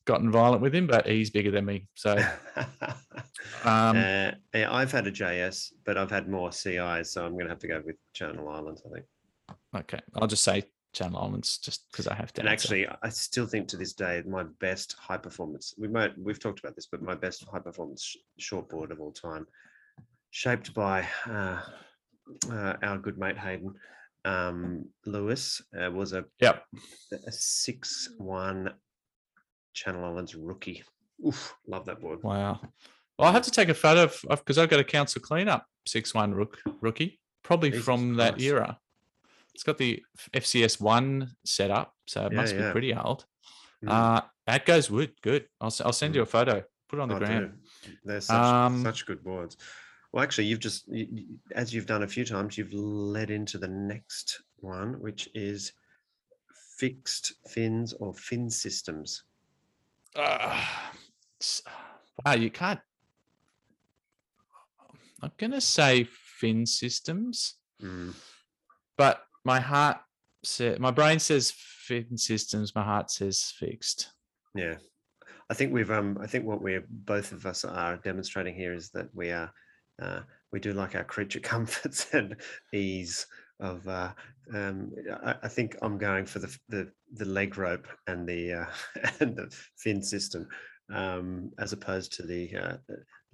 gotten violent with him, but he's bigger than me. So, *laughs* um, uh, yeah, I've had a JS, but I've had more CIs, so I'm going to have to go with Channel Islands, I think. okay, I'll just say Channel Islands just because I have to. And actually, I still think to this day my best high performance. We might we've talked about this, but my best high performance sh- shortboard of all time, shaped by uh, uh, our good mate Hayden um, Lewis, uh, was a yep, a six one Channel Islands rookie. Oof, love that board. wow. Well, I have to take a photo of because I've got a council cleanup six one rook rookie, probably Jesus from that Christ. era. It's got the FCS one set up, so it Yeah, must be pretty old. Mm. Uh, that goes wood. Good. I'll, I'll send you a photo. Put it on the Oh, ground. They're such, Um, such good boards. Well, actually, you've just, you- as you've done a few times, you've led into the next one, which is fixed fins or fin systems. Ah, it's- *sighs* wow, you can't. I'm gonna say fin systems, Mm. but my heart said, my brain says fin systems. My heart says fixed. Yeah. I think we've, um, I think what we're, both of us are demonstrating here is that we are, uh, we do like our creature *laughs* comforts and ease of, uh, um, I, I think I'm going for the, the, the leg rope and the, uh, *laughs* and the fin system, um, as opposed to the, uh,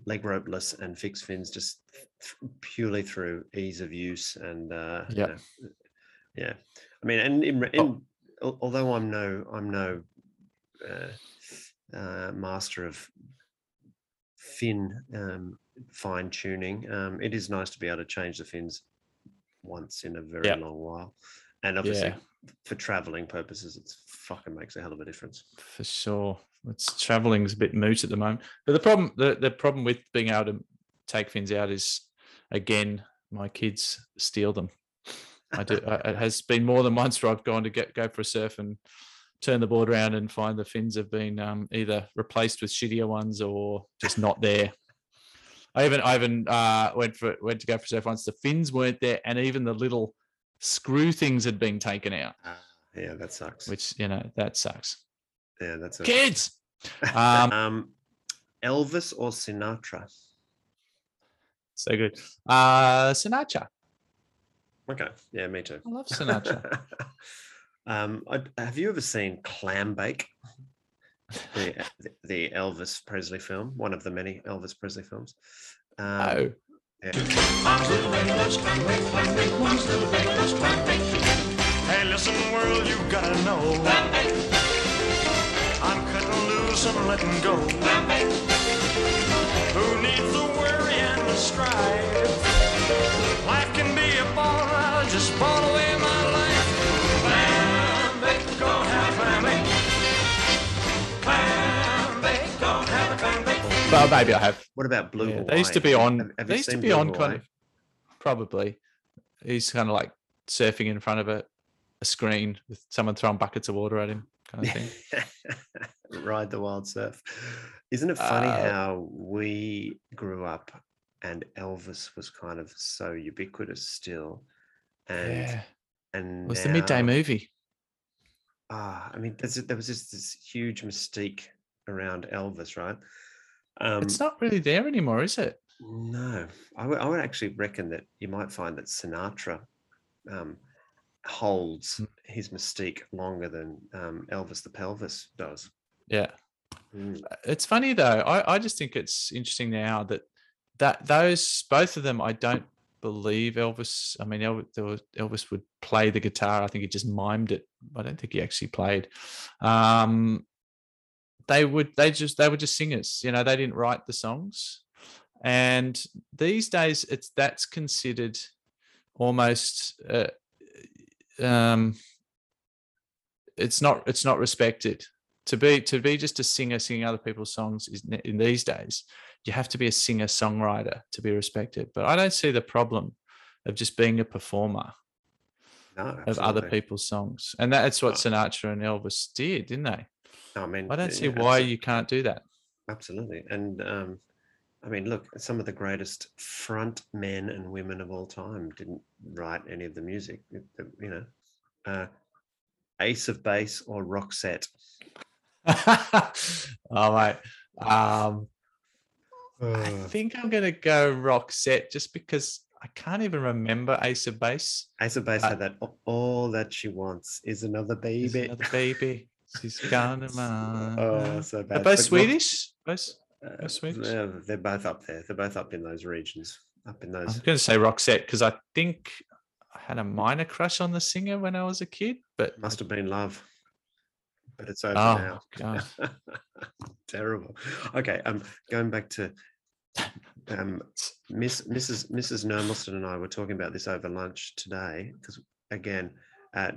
leg ropeless and fixed fins just th- purely through ease of use and, uh, you know, yeah. I mean, and in, in al- although I'm no, I'm no, uh, uh, master of fin um, fine tuning. Um, it is nice to be able to change the fins once in a very Yeah. long while, and obviously Yeah. for traveling purposes, it's fucking makes a hell of a difference. for sure. It's traveling's a bit moot at the moment. But the problem, the, the problem with being able to take fins out is, again, my kids steal them. I do. I, it has been more than once where I've gone to get go for a surf and turn the board around and find the fins have been um, either replaced with shittier ones or just not there. I even I even uh, went for went to go for a surf once. The fins weren't there, and even the little screw things had been taken out, Ah, yeah, that sucks. which you know that sucks. yeah, that's a, Kids. *laughs* Um, um, Elvis or Sinatra? So good. Uh Sinatra. Okay, yeah, me too. I love Sinatra. *laughs* um, I, have you ever seen Clambake? The, the Elvis Presley film, one of the many Elvis Presley films. Um, oh. Hey, listen, world, you gotta know. I'm cutting loose and letting go. Who needs the worry and the strife? Maybe I have. What about Blue Yeah, they used to be on. Have, have they used to be Blue on kind of. Probably. He's kind of like surfing in front of a, a screen with someone throwing buckets of water at him, kind of thing. *laughs* Ride the wild surf. Isn't it funny Uh, how we grew up and Elvis was kind of so ubiquitous still, and yeah. and It was the midday movie. Ah, I mean, there was just this huge mystique around Elvis, right? Um, it's not really there anymore, is it? No, I would, would actually reckon that you might find that Sinatra um, holds Mm. his mystique longer than um, Elvis the Pelvis does. Yeah. Mm. It's funny though. I, I just think it's interesting now that that those both of them I don't believe Elvis. I mean, Elvis, there was, Elvis would play the guitar. I think he just mimed it. I don't think he actually played. Um, they would. They just. They were just singers. You know, they didn't write the songs. And these days, it's that's considered almost. Uh, um, it's not. It's not respected to be to be just a singer singing other people's songs is in these days you have to be a singer songwriter to be respected but i don't see the problem of just being a performer No, of other people's songs and that's what sinatra and elvis did didn't they I mean, i don't see yeah, why you can't do that Absolutely. And um, I mean, look, some of the greatest front men and women of all time didn't write any of the music. it- it- You know, uh, Ace of Base or Roxette. *laughs* oh mate um i Uh, think i'm gonna go roxette just because i can't even remember ace of base Ace of Base uh, had that. All that she wants is another baby. another baby *laughs* she's gonna mind Oh, so They're both But Rox- swedish both uh, Swedish? yeah, they're both up there. They're both up in those regions. Up in those. I'm going to say Roxette because I think I had a minor crush on the singer when I was a kid, but Must have been love. But it's over Oh, now. *laughs* Terrible. Okay, um, going back to um, Miss Mrs. Mrs. Nermelston and I were talking about this over lunch today because again, uh,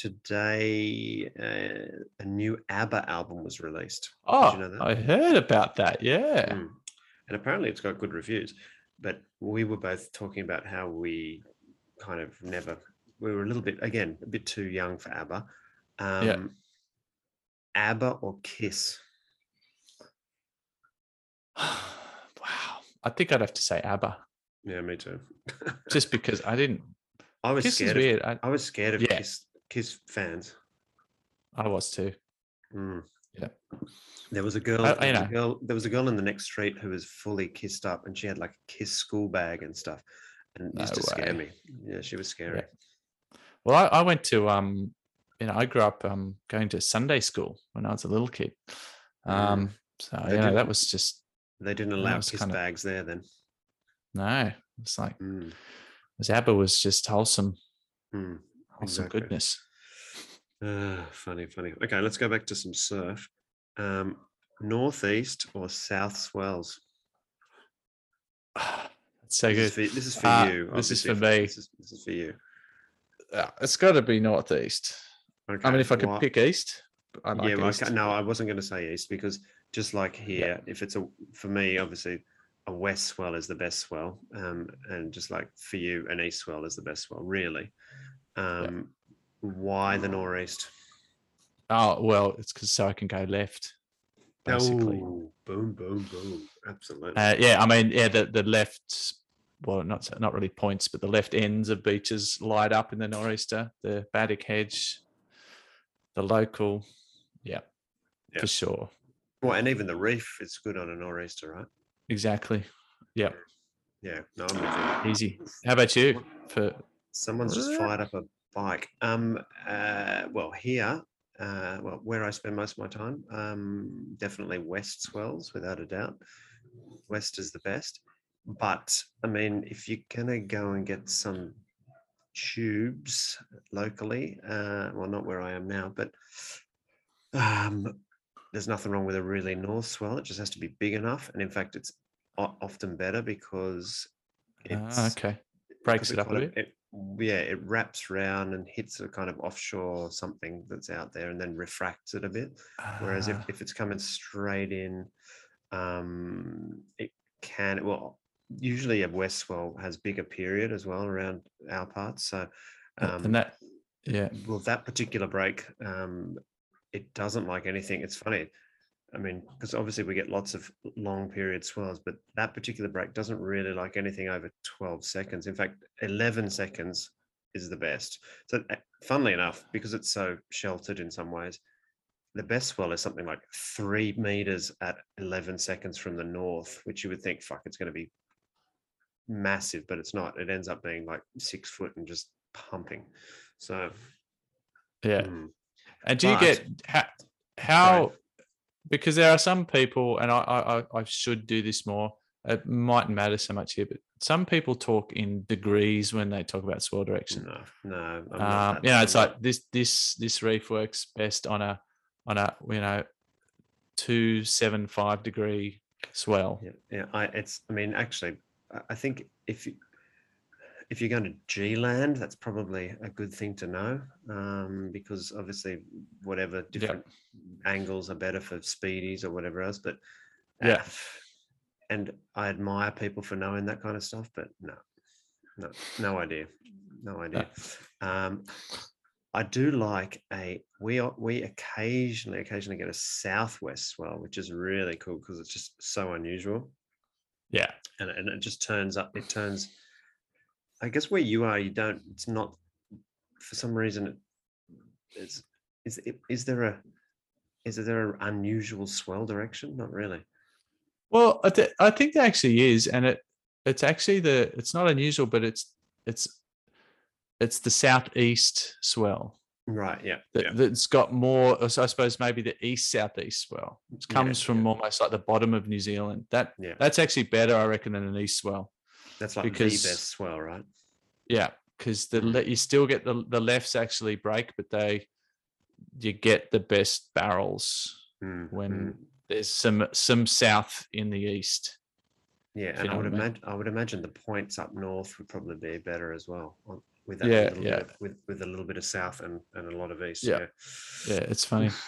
today uh, a new ABBA album was released. Did oh, you know that? I heard about that. Yeah. Mm. And apparently it's got good reviews. But we were both talking about how we kind of never, we were a little bit, again, a bit too young for ABBA. Um, Yeah. ABBA or Kiss? *sighs* wow. I think I'd have to say ABBA Yeah, me too. just because I didn't. *laughs* I was Kiss is scared. Of, weird. I, I was scared of Yeah. Kiss, Kiss fans. I was too. Mm. Yeah. There was a girl. I- I there, was a girl there was a girl in the next street who was fully kissed up, and she had like a Kiss school bag and stuff, and used No to scare me. Yeah, she was scary. Well, I, I went to um, you know, I grew up um going to Sunday school when I was a little kid. Mm. Um, so They you know that was just They didn't allow kiss kinda- bags there then. no. It's like Mm. ABBA was just wholesome, Mm. Wholesome Exactly. goodness. Ah, funny, funny. Okay, let's go back to some surf. Um, northeast or south swells? It's so this good. Is for, this is for Uh, you. this is for me. This is, this is for you. Uh, it's got to be northeast. Okay. I mean, if I could why- pick east, I like yeah, well, east. no, I wasn't going to say east because just like here, if it's a for me, obviously a west swell is the best swell, um, and just like for you, an east swell is the best swell. Really, um, why the northeast? Oh well, it's because so I can go left. Basically, Oh, boom, boom, boom. Absolutely. uh, yeah. I mean, yeah, the the left, well, not so- not really points, but the left ends of beaches light up in the nor'easter. The Baddock Hedge, the local, yeah, Yeah. for sure, well, and even the reef is good on a nor'easter, right? exactly. Yeah, Yeah. No, I'm with you. easy. How about you? For Someone's just fired up a bike. Um, uh, well, here, uh, well, where I spend most of my time, um, definitely west swells, without a doubt. West is the best. But I mean, if you're gonna go and get some tubes locally, uh, well, not where I am now, but um, there's nothing wrong with a really north swell. It just has to be big enough, and in fact, it's often better because it's ah, okay, breaks it up a bit. it- yeah, it wraps round and hits a kind of offshore something that's out there and then refracts it a bit. Whereas if, Ah, if it's coming straight in, um, it can, well, usually a west swell has bigger period as well around our parts. So, uh, um, and that, yeah, well, that particular break, um, it doesn't like anything. It's funny. I mean, because obviously we get lots of long period swells, but that particular break doesn't really like anything over 12 seconds. In fact, 11 seconds is the best. So, uh, funnily enough, because it's so sheltered in some ways, the best swell is something like three meters at 11 seconds from the north, which you would think, fuck, it's going to be massive, but it's not. It ends up being like six foot and just pumping. So, yeah. mm, And do you get how, how because there are some people, and I, I I- should do this more. it mightn't matter so much here, but some people talk in degrees when they talk about swell direction. No, no. I'm Um, you know, it's like this this this reef works best on a on a you know two seven five degree swell. Yeah, yeah. I it's. I mean, actually, I- I think if you if you're going to G land, that's probably a good thing to know, um, because obviously, whatever different angles are better for speedies or whatever else. But Yeah. uh, and I admire people for knowing that kind of stuff, but no, no, no idea, no idea. Um, I do like a we we occasionally occasionally get a southwest swell, which is really cool because it's just so unusual Yeah. and, and it just turns up it turns i guess where you are you don't it's not for some reason it, it's is it, is there a is there an unusual swell direction not really Well, I, th- I think there actually is, and it it's actually the it's not unusual, but it's it's it's the southeast swell right yeah that, yeah that's got more. so I suppose maybe the east southeast swell. It Yeah, comes from yeah. almost like the bottom of New Zealand. That yeah that's actually better, I reckon, than an east swell. That's like because- the best swell right Yeah, because the Mm. you still get the the lefts actually break, but they you get the best barrels Mm, when mm. there's some some south in the east. yeah and i would what I mean. imagine i would imagine the points up north would probably be better as well with that Yeah, little yeah. bit with with a little bit of south and and a lot of east Yeah. Yeah, it's funny. *sighs*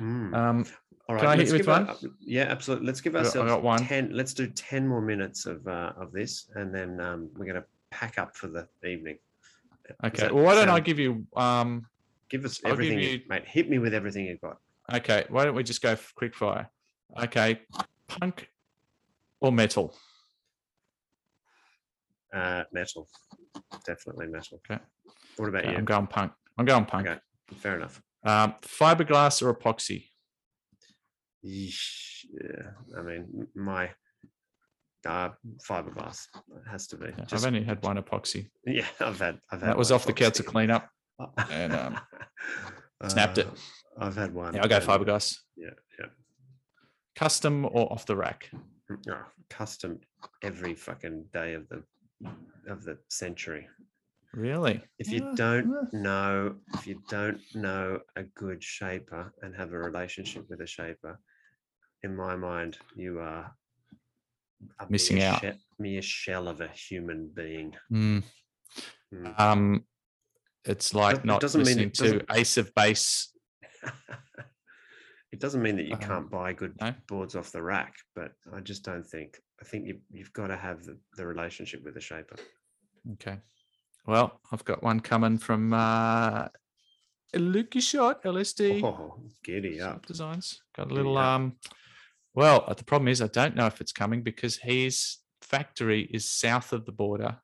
Mm. Um, All right, Can I hit you with our- one? yeah, absolutely. Let's give got- I ourselves got one. ten. Let's do ten more minutes of uh, of this, and then um, we're going to pack up for the evening. Okay. that Well, why don't I give you um give us I'll give everything, you, mate? Hit me with everything you've got. Okay, why don't we just go quick fire? Okay, punk or metal? Uh, metal, definitely metal. Okay. What about Okay, you? I'm going punk. I'm going punk. Okay, fair enough. Um, fiberglass or epoxy? Yeah, I mean, my uh, fiberglass it has to be. Yeah, Just- I've only had *laughs* one epoxy. Yeah, I've had. I've had. That was off the couch to clean up. and, um, snapped it. Uh, I've had one. Yeah, I'll go fiberglass. Yeah, yeah. Custom or off the rack? Oh, custom every fucking day of the of the century. Really? If you don't know, if you don't know a good shaper and have a relationship with a shaper, in my mind, you are a Missing out. she- mere shell of a human being. Mm. Mm. Um, it's like it not doesn't mean listening it to doesn't- Ace of Base. *laughs* it doesn't mean that you Um, can't buy good no. boards off the rack, but I just don't think. I think you, you've got to have the, the relationship with a shaper. Okay. Well, I've got one coming from uh, Lucky Shot LSD Oh, giddy Shop up! Designs. Got a little um. Well, the problem is I don't know if it's coming because his factory is south of the border,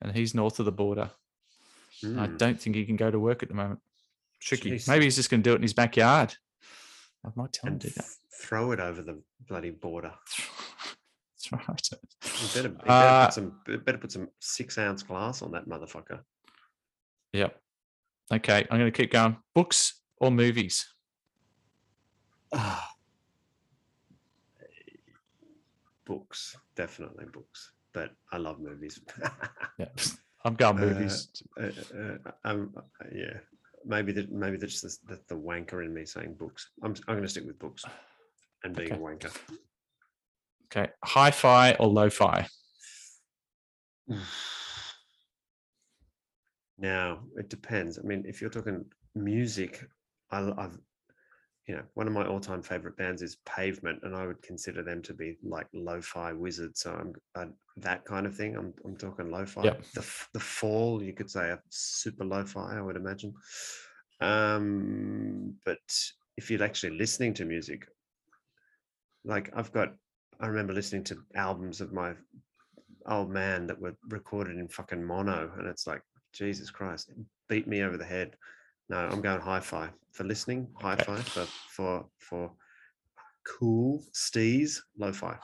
and he's north of the border. I Mm. don't think he can go to work at the moment. Tricky. Jeez. Maybe he's just going to do it in his backyard. I might tell him to do that. throw it over the bloody border. *laughs* Right. You better, you better, Uh, put some, better put some six ounce glass on that motherfucker. Yep. Okay, I'm going to keep going. Books or movies? Ah. books, definitely books. But I love movies. *laughs* Yeah, *laughs* I'm going Uh, movies. uh, uh, um, yeah, maybe that maybe that's just the, the wanker in me saying books. I'm I'm going to stick with books and being a wanker. Okay, hi-fi or lo-fi? *sighs* Now it depends. I mean, if you're talking music, I, I've you know one of my all-time favorite bands is Pavement, and I would consider them to be like lo-fi wizards. So I'm I, that kind of thing. I'm I'm talking lo-fi. Yep. The the Fall, you could say a super lo-fi. I would imagine. Um, but if you're actually listening to music, like I've got, I remember listening to albums of my old man that were recorded in fucking mono, and it's like Jesus Christ, it beat me over the head. No, I'm going hi-fi for listening, hi-fi for for for cool stees, lo-fi.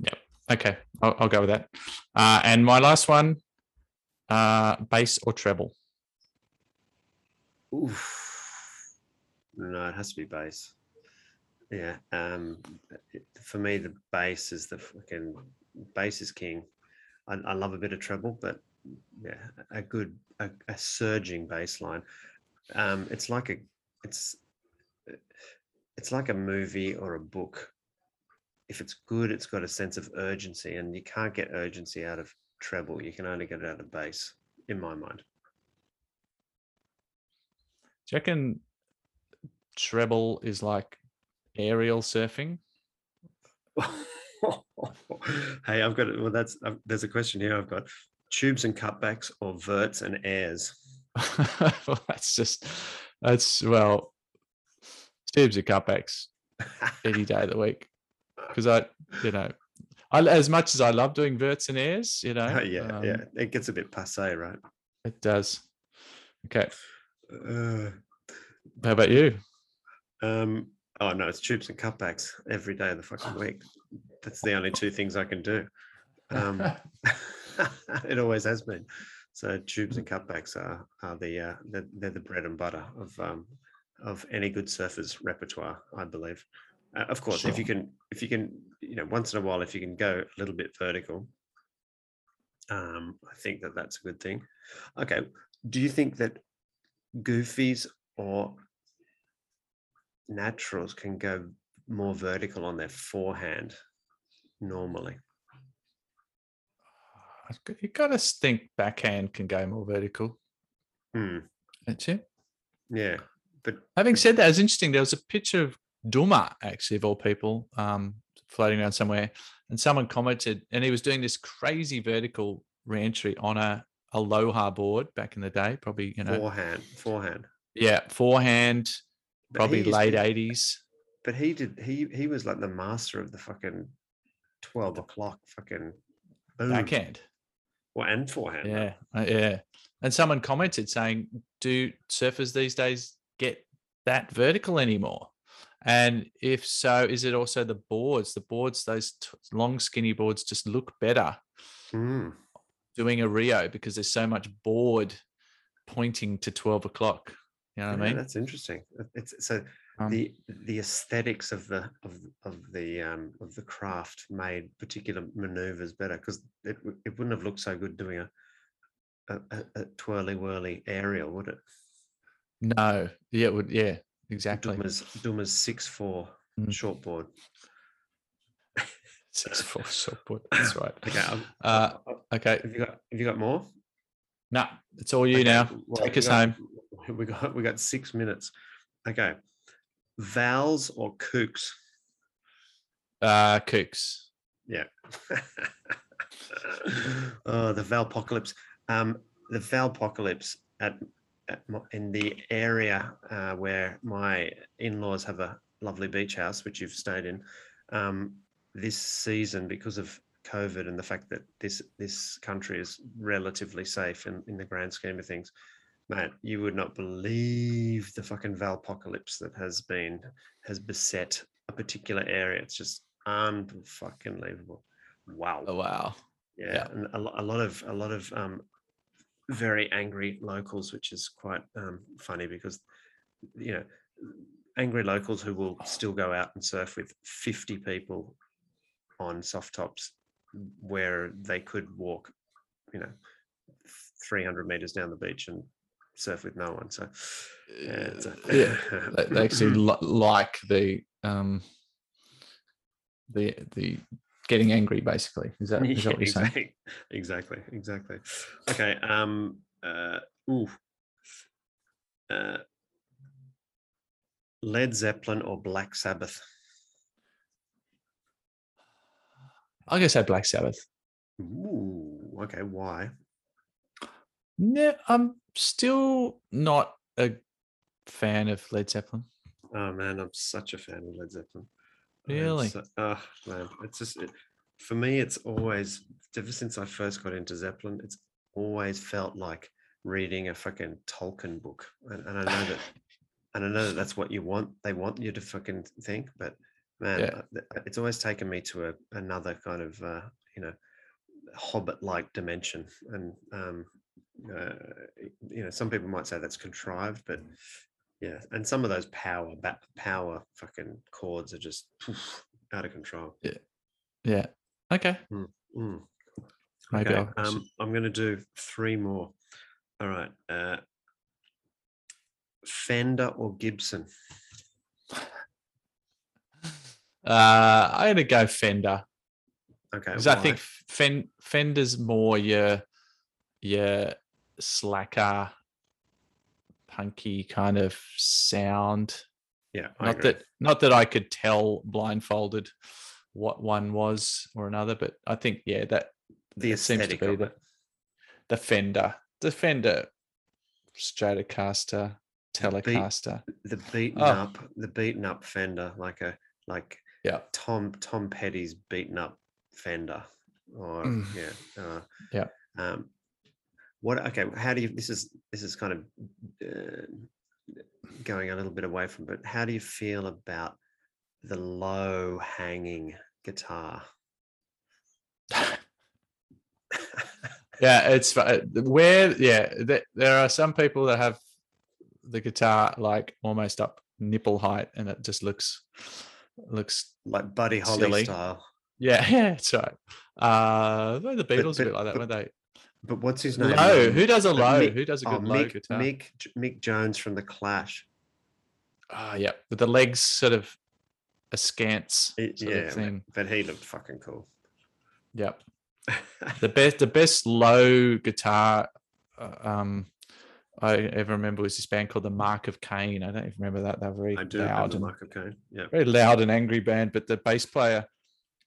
Yep. Okay, I'll, I'll go with that. Uh, and my last one, uh, bass or treble? Oof. No, it has to be bass. Yeah. Um, for me, the bass is the fucking bass is king. I, I love a bit of treble, but yeah, a good a, a surging bass line. Um, it's like a it's it's like a movie or a book. If it's good, it's got a sense of urgency, and you can't get urgency out of treble. You can only get it out of bass, in my mind. You treble is like aerial surfing? *laughs* hey, I've got well. That's uh, there's a question here. I've got tubes and cutbacks or verts and airs. *laughs* well, that's just that's well, tubes are cutbacks *laughs* any day of the week because I, you know, I as much as I love doing verts and airs, you know, yeah, yeah. um, It gets a bit passe, right? it does. Okay, Uh, how about you? um. Oh no, it's tubes and cutbacks every day of the fucking week. That's the only two things I can do. Um, *laughs* it always has been. So tubes and cutbacks are are the uh, they're, they're the bread and butter of um, of any good surfer's repertoire, I believe. Uh, of course, if you can, if you can, you know, once in a while, if you can go a little bit vertical, um, I think that that's a good thing. Okay, do you think that goofies or naturals can go more vertical on their forehand normally? You got to think backhand can go more vertical. Hmm. That's it. Yeah, but Having said that, it's interesting. There was a picture of Duma, actually, of all people, um, floating around somewhere, and someone commented, and he was doing this crazy vertical reentry on a Aloha board back in the day, probably you know, forehand, forehand. yeah, forehand, But probably late eighties. But he did. He he was like the master of the fucking twelve o'clock fucking boom. backhand. Well, and forehand. Yeah, uh, yeah. And someone commented saying, "Do surfers these days get that vertical anymore?" And if so, is it also the boards? The boards, those t- long, skinny boards, just look better Mm. doing a re-o because there's so much board pointing to twelve o'clock. You know what Yeah, I mean? That's interesting. It's so Um, the the aesthetics of the of of the um of the craft made particular maneuvers better because it it wouldn't have looked so good doing a a, a, a twirly whirly aerial, would it? No, yeah, it would yeah, exactly. Duma's Duma's six four Mm. shortboard. Six four *laughs* shortboard. That's right. Okay. Uh, okay, have you got have you got more? No, it's all you Okay, now. well, Take us got- home. *laughs* We got we got six minutes. Okay. Vowels or kooks? Uh, Kooks. Yeah. *laughs* oh, the Valpocalypse. Um, the Valpocalypse at, at my, in the area uh, where my in-laws have a lovely beach house, which you've stayed in. Um, this season, because of COVID and the fact that this this country is relatively safe in, in the grand scheme of things, mate, you would not believe the fucking Valpocalypse that has been has beset a particular area. It's just unfucking believable. Wow. Oh wow. Yeah, Yeah. and a, a lot of a lot of um, very angry locals, which is quite um, funny because you know angry locals who will still go out and surf with fifty people on soft tops where they could walk, you know, three hundred meters down the beach and surf with no one. So yeah, it's a- yeah, *laughs* they, they actually li- like the um the the getting angry basically is that is that what you're saying *laughs* exactly, exactly, exactly. Okay. Um. Uh. Ooh. Uh. Led Zeppelin or Black Sabbath? I guess say black sabbath Ooh. Okay. Why? no i'm still not a fan of led zeppelin Oh man, I'm such a fan of Led Zeppelin. Really? so- oh uh, man, it's just it, for me. It's always ever since I first got into Zeppelin. It's always felt like reading a fucking Tolkien book, and, and I know that, *laughs* and I know that that's what you want. They want you to fucking think, but man, Yeah. uh, it's always taken me to a, another kind of uh, you know hobbit-like dimension, and um, uh, you know some people might say that's contrived, but Yeah, and some of those power ba- power fucking chords are just poof, *sniffs* out of control. Yeah. Yeah okay. Mm. Maybe Okay, I'll. um, I'm going to do three more. All right. Uh, Fender or Gibson? Uh, I'm gonna go Fender Okay. because I think Fen- Fender's more your your slacker, punky kind of sound. yeah, I not agree. that not that I could tell blindfolded what one was or another, but I think yeah that the seems to aesthetic be the, the Fender, the Fender Stratocaster, beat- Telecaster. the beaten Oh. up, the beaten up Fender, like a like Yeah. Tom Tom Petty's beaten up Fender, or Mm. yeah, uh, Yeah. Um, what? Okay, how do you? This is this is kind of uh, going a little bit away from, but how do you feel about the low hanging guitar? *laughs* Yeah, it's uh, where yeah. th- There are some people that have the guitar like almost up nipple height, and it just looks looks like Buddy Holly Silly. style. yeah, *laughs* yeah, that's right. Uh, the Beatles a but- bit like that, but weren't they? But what's his name? Low. Um, Who does a low? Mick- Who does a oh, good low Mick, guitar? Mick Mick Jones from the Clash. Ah, yeah, with the legs sort of askance It- yeah, of thing. but he looked fucking cool. Yep. *laughs* the best the best low guitar uh, um I ever remember was this band called the Mark of Cain. I don't even remember that. They were very I do loud and Mark of Cain. Yeah. very loud and angry band. But the bass player,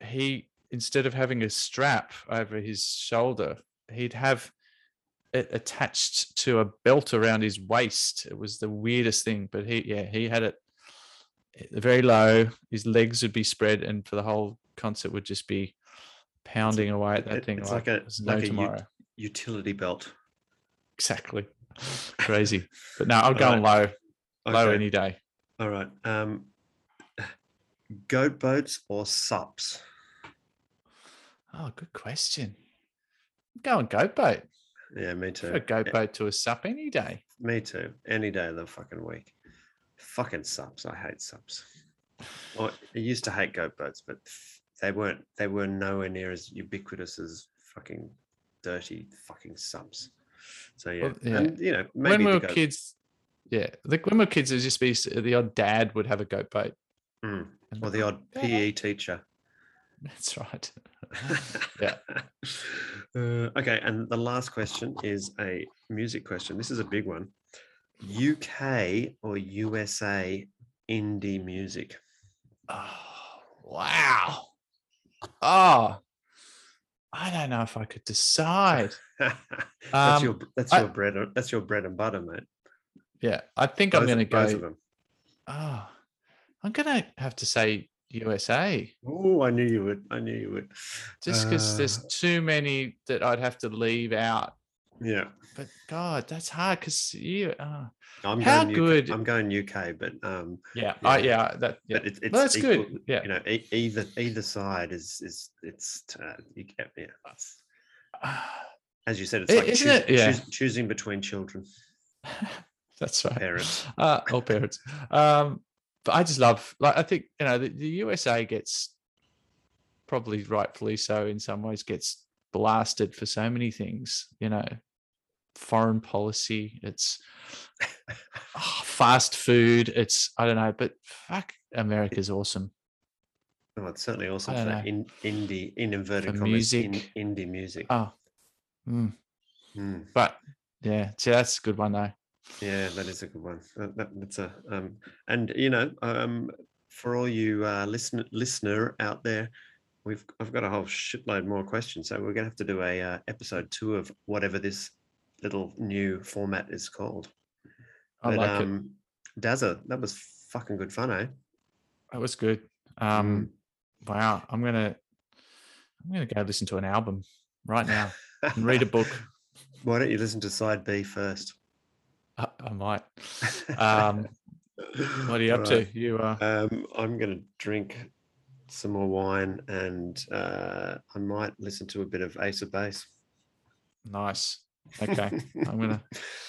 he instead of having a strap over his shoulder, he'd have it attached to a belt around his waist. It was the weirdest thing. But he yeah, he had it very low. His legs would be spread, and for the whole concert would just be pounding away at that It- thing it's like, like a no like a tomorrow. ut- utility belt. Exactly. *laughs* Crazy. But no, I'll go Alright. on low. Low any day. All right. Um, goat boats or sups? Oh, good question. I'm going goat boat. Yeah, me too. A goat Eh, boat to a sup any day. Me too. Any day of the fucking week. Fucking sups. I hate sups. Well, I used to hate goat boats, but they weren't. They were nowhere near as ubiquitous as fucking dirty fucking sups. So yeah, Well, yeah. and you know, maybe when we were goat- kids, yeah, like when we were kids, it would just be the odd dad would have a goat boat. Mm, or the- the odd PE teacher. *laughs* That's right. *laughs* Yeah. Uh, okay, and the last question is a music question. This is a big one. UK or USA indie music? Oh, wow. Oh, I don't know if I could decide. *laughs* that's your Um, that's I- your bread. and- That's your bread and butter, mate. Yeah, I think I'm going to both of go. them. Oh, I'm going to have to say USA. Oh, I knew you would. I knew you would. just because there's Uh, too many that I'd have to leave out. yeah, But God, that's hard because you. Uh, I'm How going good- UK, I'm going UK, but um, yeah, Yeah. I, yeah, that. Yeah. but it's, it's Well, that's equal- good. Yeah. You know, e- either either side is is it's uh, you get yeah. it's- as you said, it's like isn't choos- it? Yeah. choos- choosing between children, *laughs* that's right. parents. Uh, all parents. Um, but I just love. Like, I think you know the, the USA gets probably rightfully so in some ways gets blasted for so many things. You know, foreign policy. It's oh, *laughs* fast food. It's I don't know, but fuck, America's awesome. Oh, it's certainly awesome for don't in, indie in inverted For commas in, music. indie music. Oh, mm, Mm, but yeah, see, that's a good one though. yeah, that is a good one. That, that- that's a um, and you know um, for all you uh, listener listener out there, we've I've got a whole shitload more questions, so we're gonna have to do a uh, episode two of whatever this little new format is called. I like it. um, Dazza, that was fucking good fun, eh? That was good. Um, wow, I'm gonna, I'm gonna go listen to an album right now *laughs* and read a book. *laughs* Why don't you listen to side B first? I, I might. Um, what are you up to? You are. Um, I'm going to drink some more wine and uh, I might listen to a bit of Ace of Base. nice. Okay, I'm gonna *laughs*